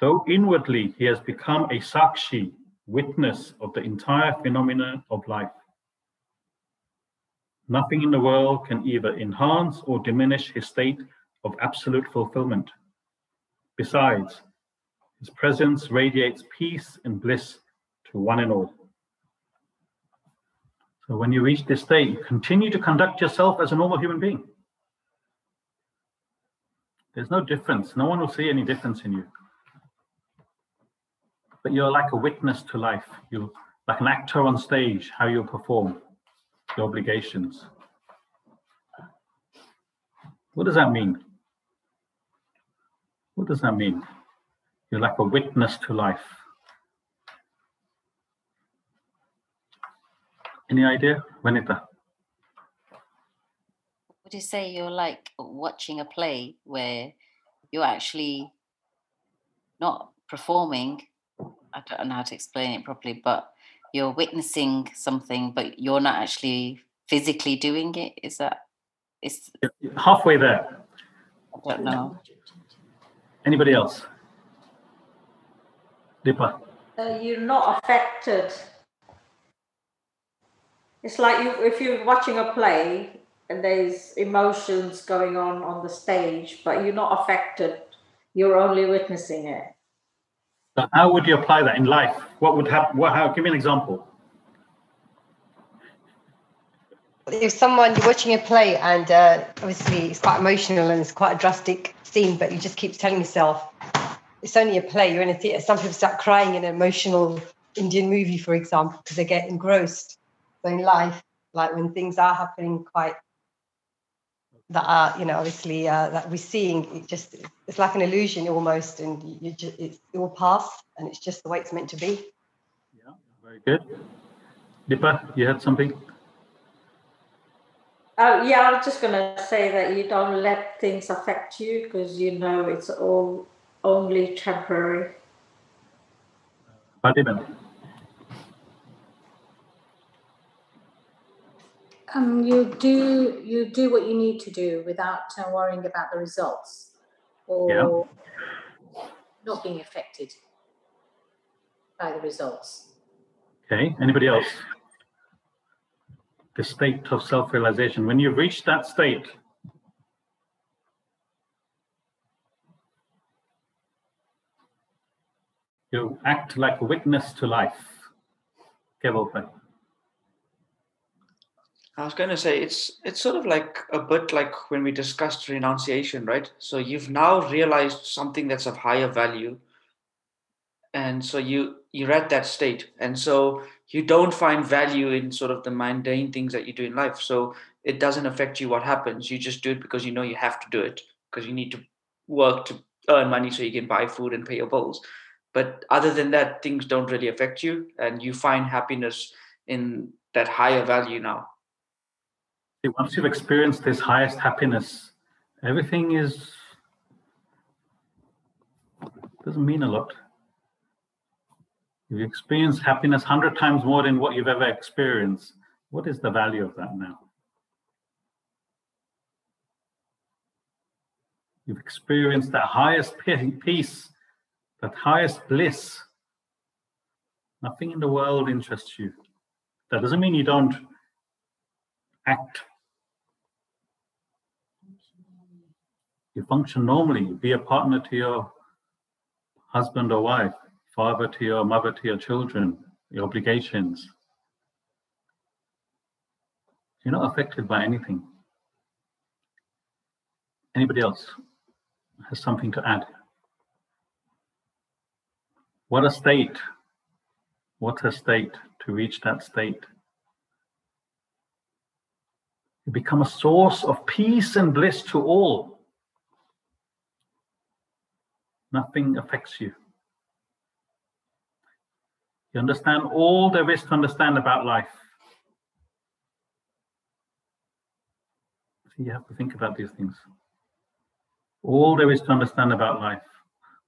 Though inwardly he has become a sakshi, witness of the entire phenomena of life. Nothing in the world can either enhance or diminish his state of absolute fulfillment. Besides, his presence radiates peace and bliss to one and all. So when you reach this state, you continue to conduct yourself as a normal human being. There's no difference. No one will see any difference in you. But you're like a witness to life. You're like an actor on stage, how you perform, your obligations. What does that mean? What does that mean? You're like a witness to life. Any idea, Vanita? Would you say you're like watching a play where you're actually not performing? I don't know how to explain it properly, but you're witnessing something, but you're not actually physically doing it. Is that? It's Halfway there. I don't know. Anybody else? Deepa? Uh, you're not affected. It's like you, if you're watching a play and there's emotions going on on the stage, but you're not affected. You're only witnessing it. So how would you apply that in life? What would happen? What, how, give me an example. if someone you're watching a play and uh, obviously it's quite emotional and it's quite a drastic scene, but you just keep telling yourself it's only a play. You're in a theatre. Some people start crying in an emotional Indian movie, for example, because they get engrossed. So in life, like when things are happening quite that are, you know, obviously uh, that we're seeing, it just it's like an illusion almost, and you just it's, it will pass, and it's just the way it's meant to be. Yeah, very good. Dipa, you had something? Oh, yeah, I was just going to say that you don't let things affect you because you know it's all only temporary. Padiman? Um, you do you do what you need to do without uh, worrying about the results or not being affected by the results. Okay, anybody else? The state of self-realization. When you've reached that state, you act like a witness to life. Kevolpai. I was going to say it's it's sort of like a bit like when we discussed renunciation, right? So you've now realized something that's of higher value, and so you you're at that state, and so you don't find value in sort of the mundane things that you do in life. So it doesn't affect you what happens. You just do it because you know you have to do it because you need to work to earn money so you can buy food and pay your bills. But other than that, things don't really affect you, and you find happiness in that higher value now. Once you've experienced this highest happiness, everything is doesn't mean a lot. If you experience happiness hundred times more than what you've ever experienced, what is the value of that now? You've experienced that highest pe- peace, that highest bliss. Nothing in the world interests you. That doesn't mean you don't act. You function normally. Be a partner to your husband or wife, father to your mother to your children, your obligations. You're not affected by anything. Anybody else has something to add? What a state. What a state to reach that state. You become a source of peace and bliss to all. Nothing affects you. You understand all there is to understand about life. You have to think about these things. All there is to understand about life.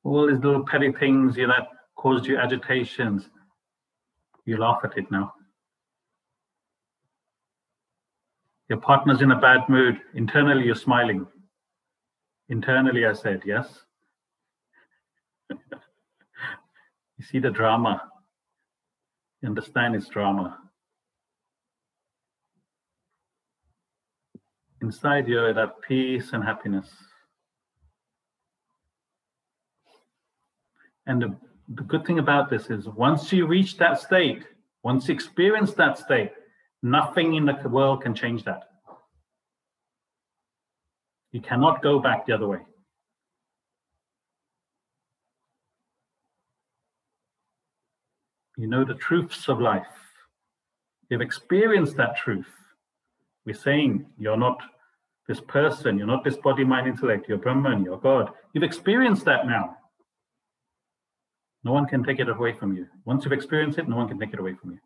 All these little petty things you know, caused you agitations. You laugh at it now. Your partner's in a bad mood. Internally, you're smiling. Internally, I said, yes. you see the drama. You understand it's drama. Inside you're peace and happiness. And the, the good thing about this is once you reach that state, once you experience that state, nothing in the world can change that. You cannot go back the other way. You know the truths of life. You've experienced that truth. We're saying you're not this person, you're not this body, mind, intellect, you're Brahman, you're God. You've experienced that now. No one can take it away from you. Once you've experienced it, no one can take it away from you.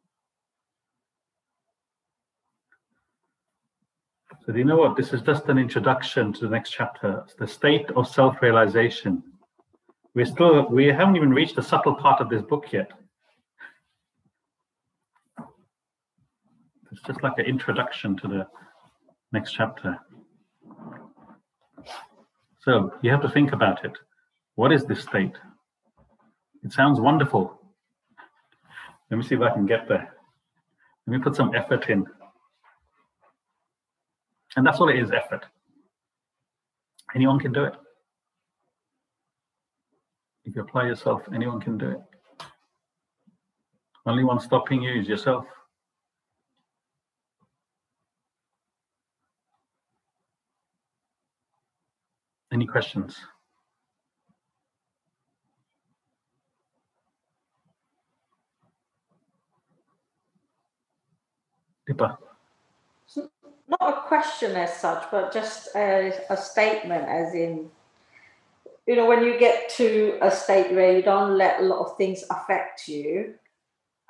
So do you know what? This is just an introduction to the next chapter. It's the state of self-realization. We're still we haven't even reached the subtle part of this book yet. It's just like an introduction to the next chapter. So you have to think about it. What is this state? It sounds wonderful. Let me see if I can get there. Let me put some effort in. And that's all it is effort. Anyone can do it. If you apply yourself, anyone can do it. Only one stopping you is yourself. Any questions? Deepa. Not a question as such, but just a, a statement, as in, you know, when you get to a state where you don't let a lot of things affect you,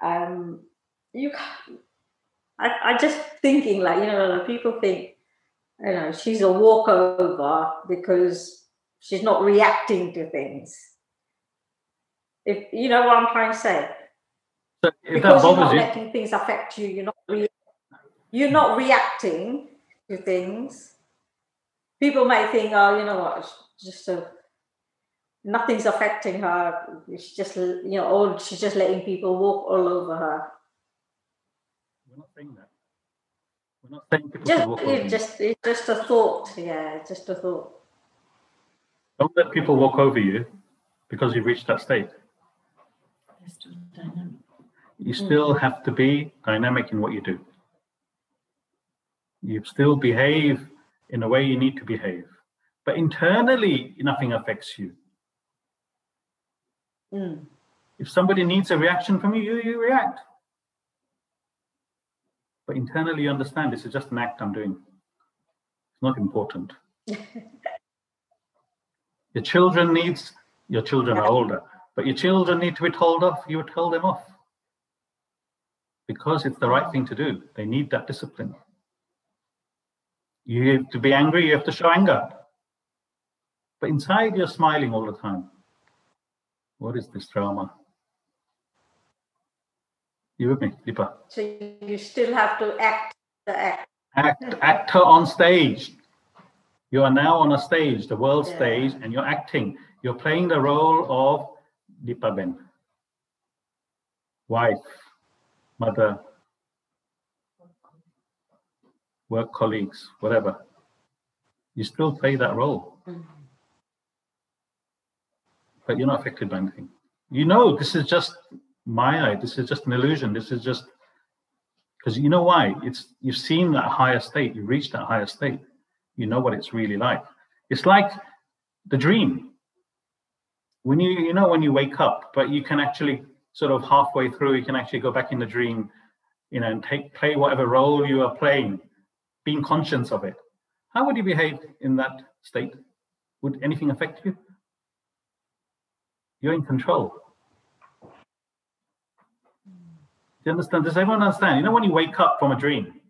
um, you, I, I just thinking like, you know, people think, you know, she's a walkover because she's not reacting to things. If you know what I'm trying to say. So if because that you're not bothers you, letting things affect you, you're not re- you're not reacting to things. People might think, oh, you know what, just a, nothing's affecting her. She's just, you know, or she's just letting people walk all over her. we're not saying that. We're not saying people Just, walk over you. it's just, it's just a thought. Yeah, just a thought. Don't let people walk over you because you've reached that state. You hmm. still have to be dynamic in what you do. You still behave in a way you need to behave. But internally, nothing affects you. Mm. If somebody needs a reaction from you, you, you react. But internally, you understand this is just an act I'm doing. It's not important. your children needs, your children are older, but your children need to be told off, you would tell them off. Because it's the right thing to do. They need that discipline. You have to be angry, you have to show anger. But inside, you're smiling all the time. What is this drama? You with me, Deepa? So you still have to act the act. Act, actor on stage. You are now on a stage, the world Yeah. stage, and you're acting. You're playing the role of Deepa Ben, wife, mother, work colleagues, whatever. You still play that role, but you're not affected by anything. You know, this is just Maya. This is just an illusion. This is just because you know why? It's you've seen that higher state. You've reached that higher state. You know what it's really like. It's like the dream. When you you know when you wake up, but you can actually sort of halfway through, you can actually go back in the dream, you know, and take play whatever role you are playing, being conscious of it. How would you behave in that state? Would anything affect you? You're in control. Do you understand? Does everyone understand? You know, when you wake up from a dream,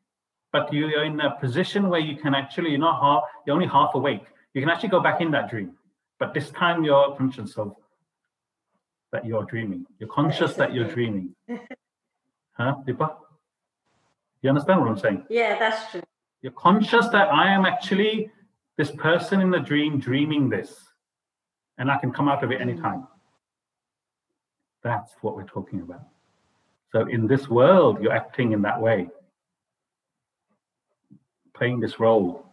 but you are in a position where you can actually, you're not half, you're only half awake. You can actually go back in that dream. But this time you're conscious of that you're dreaming. You're conscious that you're dreaming. Huh, Deepa? You understand what I'm saying? Yeah, that's true. You're conscious that I am actually this person in the dream dreaming this, and I can come out of it anytime. That's what we're talking about. So, in this world, you're acting in that way, playing this role.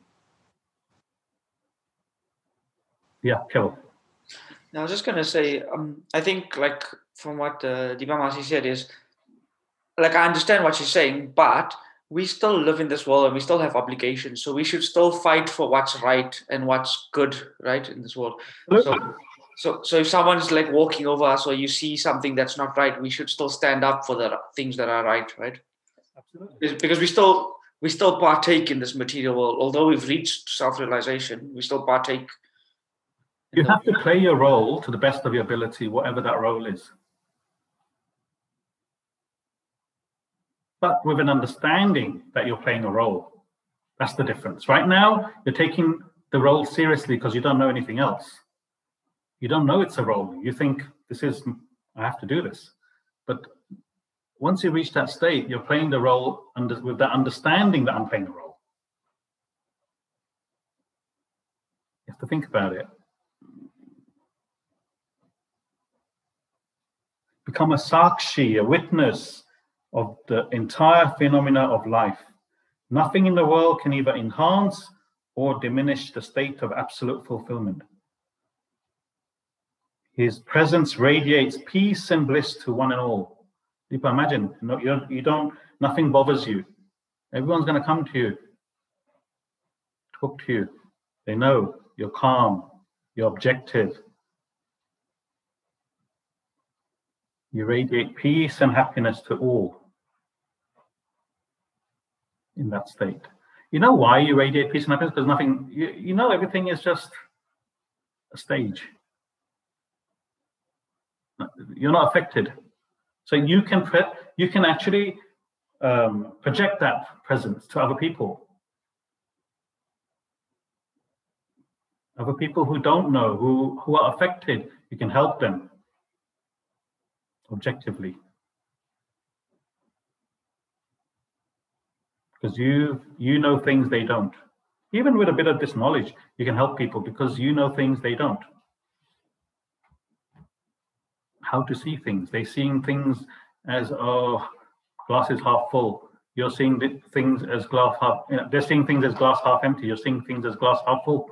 Yeah, Carol. Now I was just gonna say, um, I think like from what uh, Dibamasi said is, like I understand what she's saying, but we still live in this world and we still have obligations. So we should still fight for what's right and what's good, right, in this world. So, so, so if someone's like walking over us or you see something that's not right, we should still stand up for the things that are right, right? Absolutely. Because we still we still partake in this material world. Although we've reached self-realization, we still partake. You have to play your role to the best of your ability, whatever that role is. But with an understanding that you're playing a role. That's the difference. Right now, you're taking the role seriously because you don't know anything else. You don't know it's a role. You think this is, I have to do this. But once you reach that state, you're playing the role under, with that understanding that I'm playing a role. You have to think about it. Become a sakshi, a witness of the entire phenomena of life. Nothing in the world can either enhance or diminish the state of absolute fulfillment. His presence radiates peace and bliss to one and all. Deepa, imagine, no, you, you don't, nothing bothers you. Everyone's going to come to you, talk to you. They know you're calm, you're objective. You radiate peace and happiness to all in that state. You know why you radiate peace and happiness? Because nothing, you, you know, everything is just a stage. You're not affected so you can you can actually um, project that presence to other people. Other people who don't know, who, who are affected, you can help them objectively. Because you you know things they don't. Even with a bit of this knowledge, you can help people because you know things they don't how to see things. They're seeing things as oh, glass is half full. You're seeing things as glass half. You know, they're seeing things as glass half empty. You're seeing things as glass half full.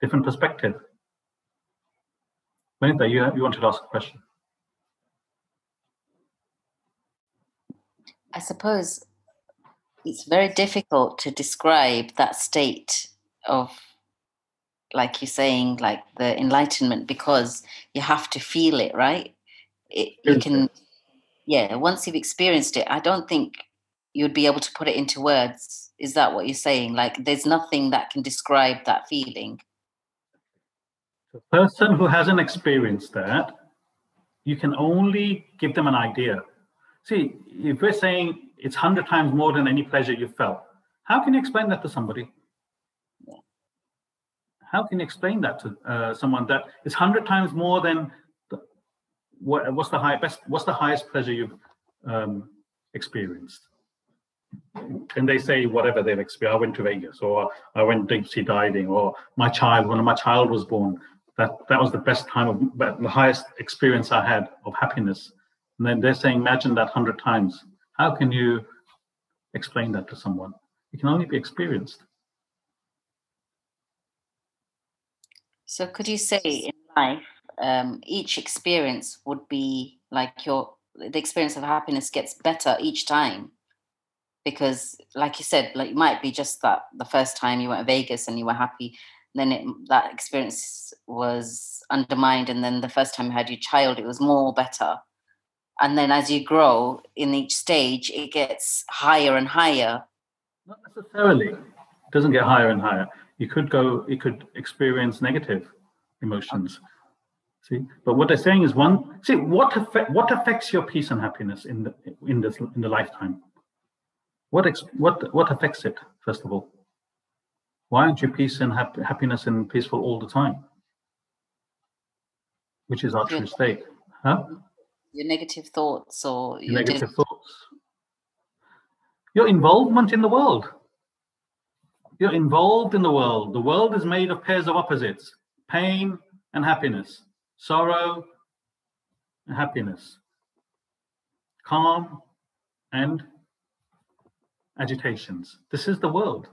Different perspective. Vanita, you you wanted to ask a question. I suppose it's very difficult to describe that state of like you're saying like the enlightenment because you have to feel it right? It, you can yeah once you've experienced it i don't think you'd be able to put it into words. Is that what you're saying? Like there's nothing that can describe that feeling. The person who hasn't experienced that you can only give them an idea. See if we're saying it's 100 times more than any pleasure you've felt. How can you explain that to somebody? How can you explain that to uh, someone that it's 100 times more than what, what's the high best what's the highest pleasure you've um, experienced? And they say whatever they've experienced. I went to vegas or i went deep sea diving or my child when my child was born that that was the best time of the highest experience i had of happiness. And then they're saying imagine that 100 times how can you explain that to someone? It can only be experienced. So could you say in life um, each experience would be like your the experience of happiness gets better each time? Because like you said like it might be just that the first time you went to vegas and you were happy then it, that experience was undermined and then the first time you had your child it was more better and then as you grow in each stage it gets higher and higher not necessarily it doesn't get higher and higher you could go you could experience negative emotions See, but what they're saying is one. See, what affect what affects your peace and happiness in the in this in the lifetime? What ex, what what affects it first of all? Why aren't you peace and hap, happiness and peaceful all the time? Which is our true state, huh? Your negative thoughts or your negative thoughts. Your involvement in the world. You're involved in the world. The world is made of pairs of opposites: pain and happiness sorrow and happiness, calm and agitations. This is the world.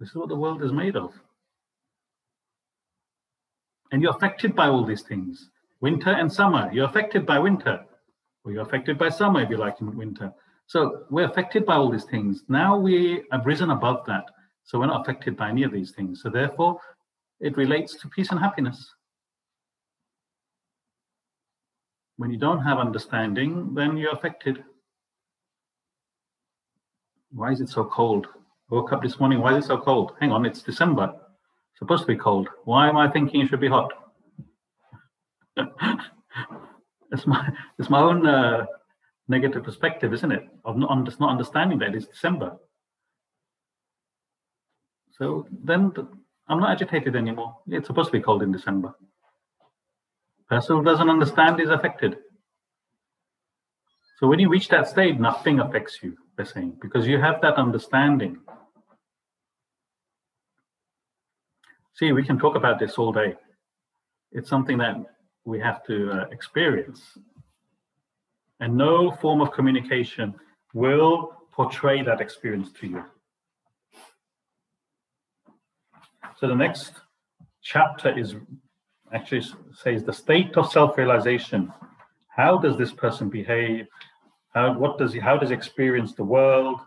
This is what the world is made of. And you're affected by all these things. Winter and summer, you're affected by winter. Or you're affected by summer if you like in winter. So we're affected by all these things. Now we have risen above that. So we're not affected by any of these things. So therefore, it relates to peace and happiness. When you don't have understanding, then you're affected. Why is it so cold? I woke up this morning, why is it so cold? Hang on, it's December. It's supposed to be cold. Why am I thinking it should be hot? it's my it's my own uh, negative perspective, isn't it? Of not, just not understanding that it's December. So then I'm not agitated anymore. It's supposed to be cold in December. Person who doesn't understand is affected. So when you reach that state, nothing affects you, they're saying, because you have that understanding. See, we can talk about this all day. It's something that we have to uh, experience. And no form of communication will portray that experience to you. So the next chapter is actually says the state of self-realization. How does this person behave? How what does he how does he experience the world?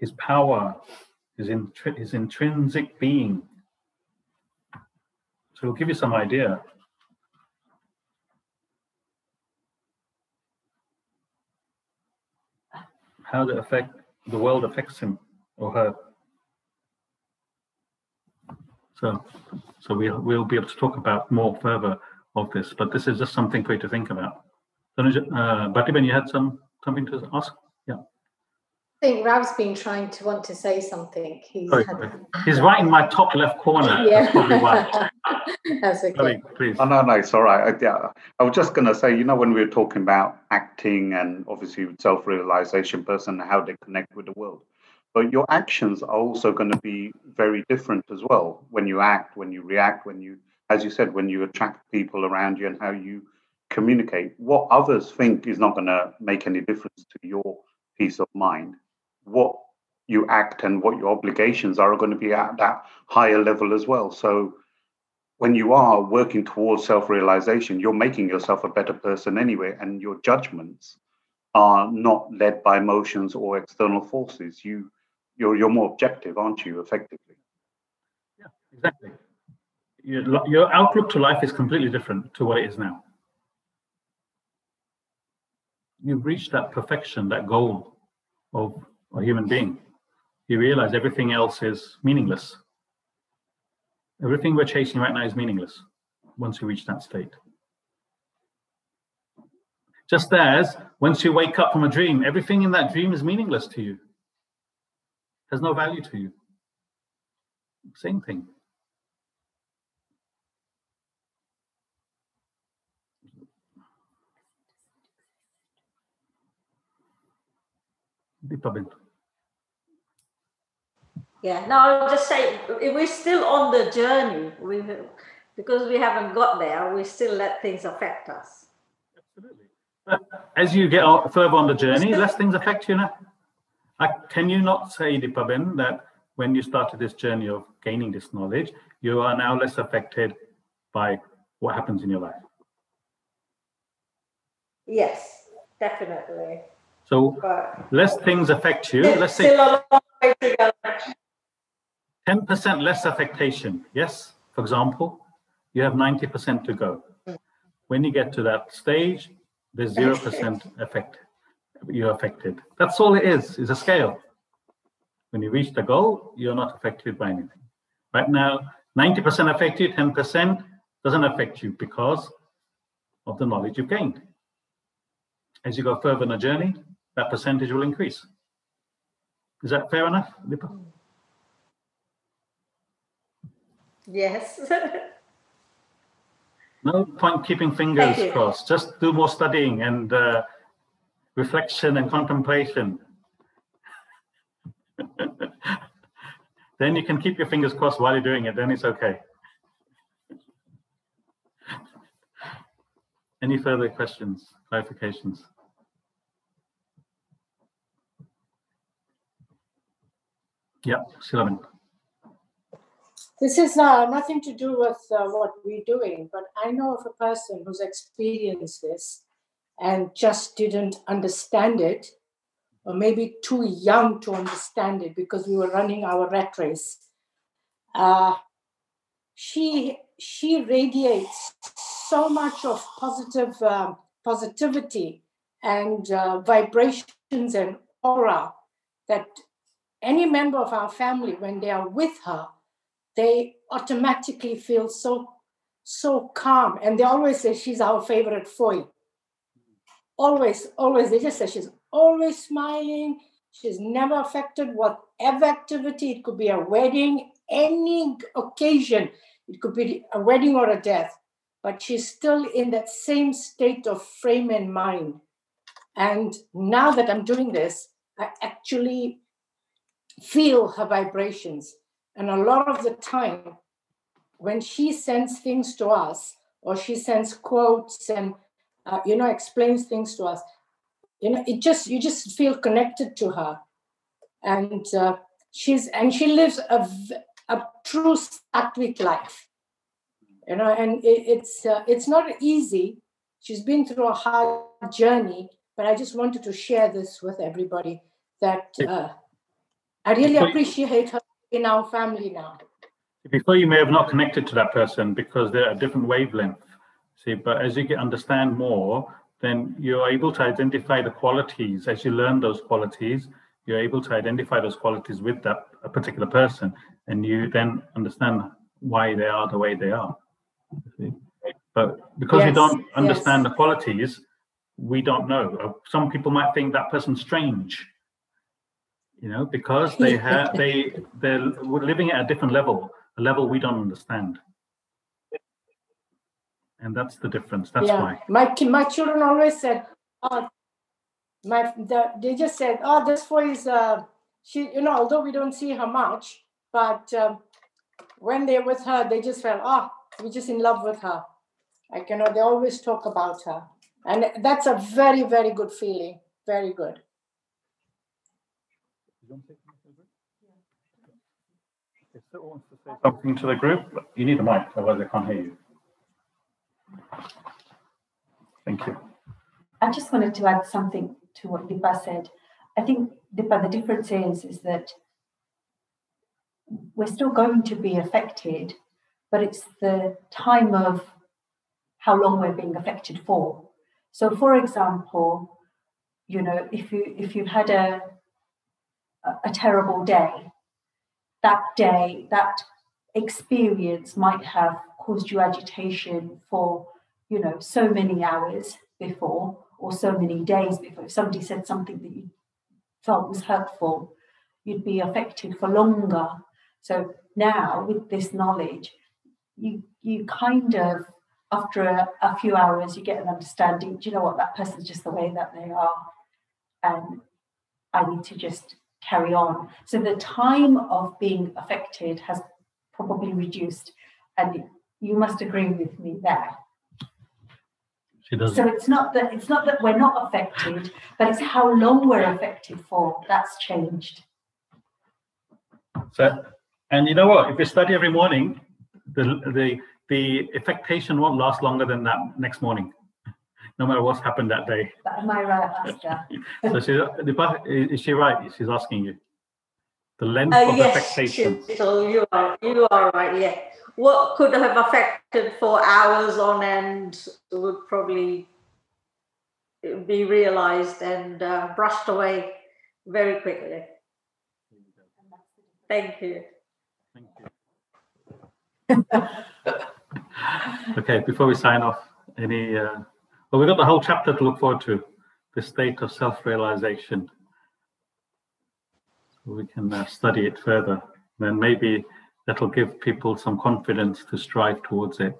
His power, his, intri- his intrinsic being. So it'll give you some idea. How the affect the world affects him or her. So, so we'll, we'll be able to talk about more further of this, but this is just something for you to think about. Uh, Batiben, you had some something to ask? Yeah. I think Rav's been trying to want to say something. He's, Sorry, had... He's right in my top left corner. Yeah. That's probably why. That's okay. Sorry, please. Oh, no, no, it's all right. I, yeah, I was just going to say, you know, when we were talking about acting and obviously self-realization person, how they connect with the world, but your actions are also going to be very different as well when you act when you react when you as you said when you attract people around you and how you communicate what others think is not going to make any difference to your peace of mind what you act and what your obligations are are going to be at that higher level as well so when you are working towards self-realization you're making yourself a better person anyway and your judgments are not led by emotions or external forces you you're you're more objective, aren't you? Effectively. Yeah, exactly. Your, your outlook to life is completely different to what it is now. You've reached that perfection, that goal of a human being. You realize everything else is meaningless. Everything we're chasing right now is meaningless once you reach that state. Just as once you wake up from a dream, everything in that dream is meaningless to you has no value to you. Same thing. Yeah, no, I'll just say we're still on the journey. We because we haven't got there, we still let things affect us. Absolutely. But as you get further on the journey, less things affect you now. Can you not say, Dipaben, that when you started this journey of gaining this knowledge, you are now less affected by what happens in your life? Yes, definitely. So but less things affect you. Let's say 10% less affectation. Yes, for example, you have 90% to go. When you get to that stage, there's 0% effect you're affected. That's all it is, is a scale. When you reach the goal, you're not affected by anything. Right now, 90% affect you, 10% doesn't affect you because of the knowledge you've gained. As you go further in the journey, that percentage will increase. Is that fair enough, Lipa? Yes. no point keeping fingers crossed. Just do more studying and uh, reflection and contemplation. then you can keep your fingers crossed while you're doing it, then it's okay. Any further questions, clarifications? Yeah, Silaman. This is uh, nothing to do with uh, what we're doing, but I know of a person who's experienced this and just didn't understand it, or maybe too young to understand it because we were running our rat race. Uh, she she radiates so much of positive um, positivity and uh, vibrations and aura that any member of our family, when they are with her, they automatically feel so so calm, and they always say she's our favorite foil. Always, always, they just say she's always smiling. She's never affected whatever activity. It could be a wedding, any occasion. It could be a wedding or a death, but she's still in that same state of frame and mind. And now that I'm doing this, I actually feel her vibrations. And a lot of the time, when she sends things to us, or she sends quotes and uh, you know explains things to us, you know, it just you just feel connected to her, and uh, she's and she lives a a true sattvic life, you know, and it, it's uh, it's not easy. She's been through a hard journey, but I just wanted to share this with everybody that uh, I really appreciate her in our family now. Before you may have not connected to that person because they're a different wavelength. See, but as you get understand more, then you're able to identify the qualities. As you learn those qualities, you're able to identify those qualities with that a particular person, and you then understand why they are the way they are. See? But because yes, we don't understand yes. the qualities, we don't know. Some people might think that person's strange, you know, because they have they they're living at a different level, a level we don't understand. And that's the difference. That's yeah. why. My my children always said, "Oh, my the, they just said, oh, this boy is uh she you know although we don't see her much, but um, when they're with her, they just felt, oh, we're just in love with her. Like you know, they always talk about her, and that's a very very good feeling. Very good. If someone wants to say something to the group, you need a mic, otherwise I can't hear you. Thank you. I just wanted to add something to what Dipa said. I think Dipa, the difference is is that we're still going to be affected, but it's the time of how long we're being affected for. So, for example, you know, if you if you've had a a terrible day, that day, that experience might have caused you agitation for, you know, so many hours before or so many days before. If somebody said something that you felt was hurtful, you'd be affected for longer. So now with this knowledge, you you kind of after a, a few hours you get an understanding, do you know what, that person's just the way that they are. And I need to just carry on. So the time of being affected has probably reduced. And you must agree with me there. So it's not that it's not that we're not affected, but it's how long we're affected for. That's changed. So, and you know what? If you study every morning, the the the affectation won't last longer than that next morning no matter what's happened that day. But am I right, so she, is she right? She's asking you. The length uh, of yes, affectation. So you are you are right. Yeah. What could have affected for hours on end would probably be realized and uh, brushed away very quickly. Thank you. Thank you. okay, before we sign off, any uh, but we've got the whole chapter to look forward to, the state of self-realization. So we can uh, study it further. Then maybe that'll give people some confidence to strive towards it.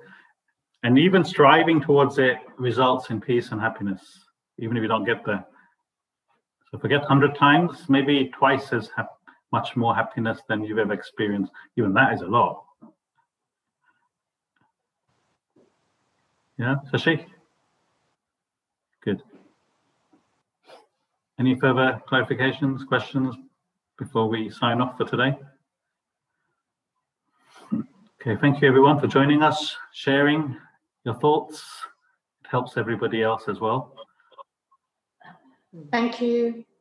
And even striving towards it results in peace and happiness, even if you don't get there. So if we get 100 times, maybe twice as much more happiness than you've ever experienced. Even that is a lot. Yeah, Shashi? Good. Any further clarifications, questions before we sign off for today? Okay, thank you everyone for joining us, sharing your thoughts. It helps everybody else as well. Thank you.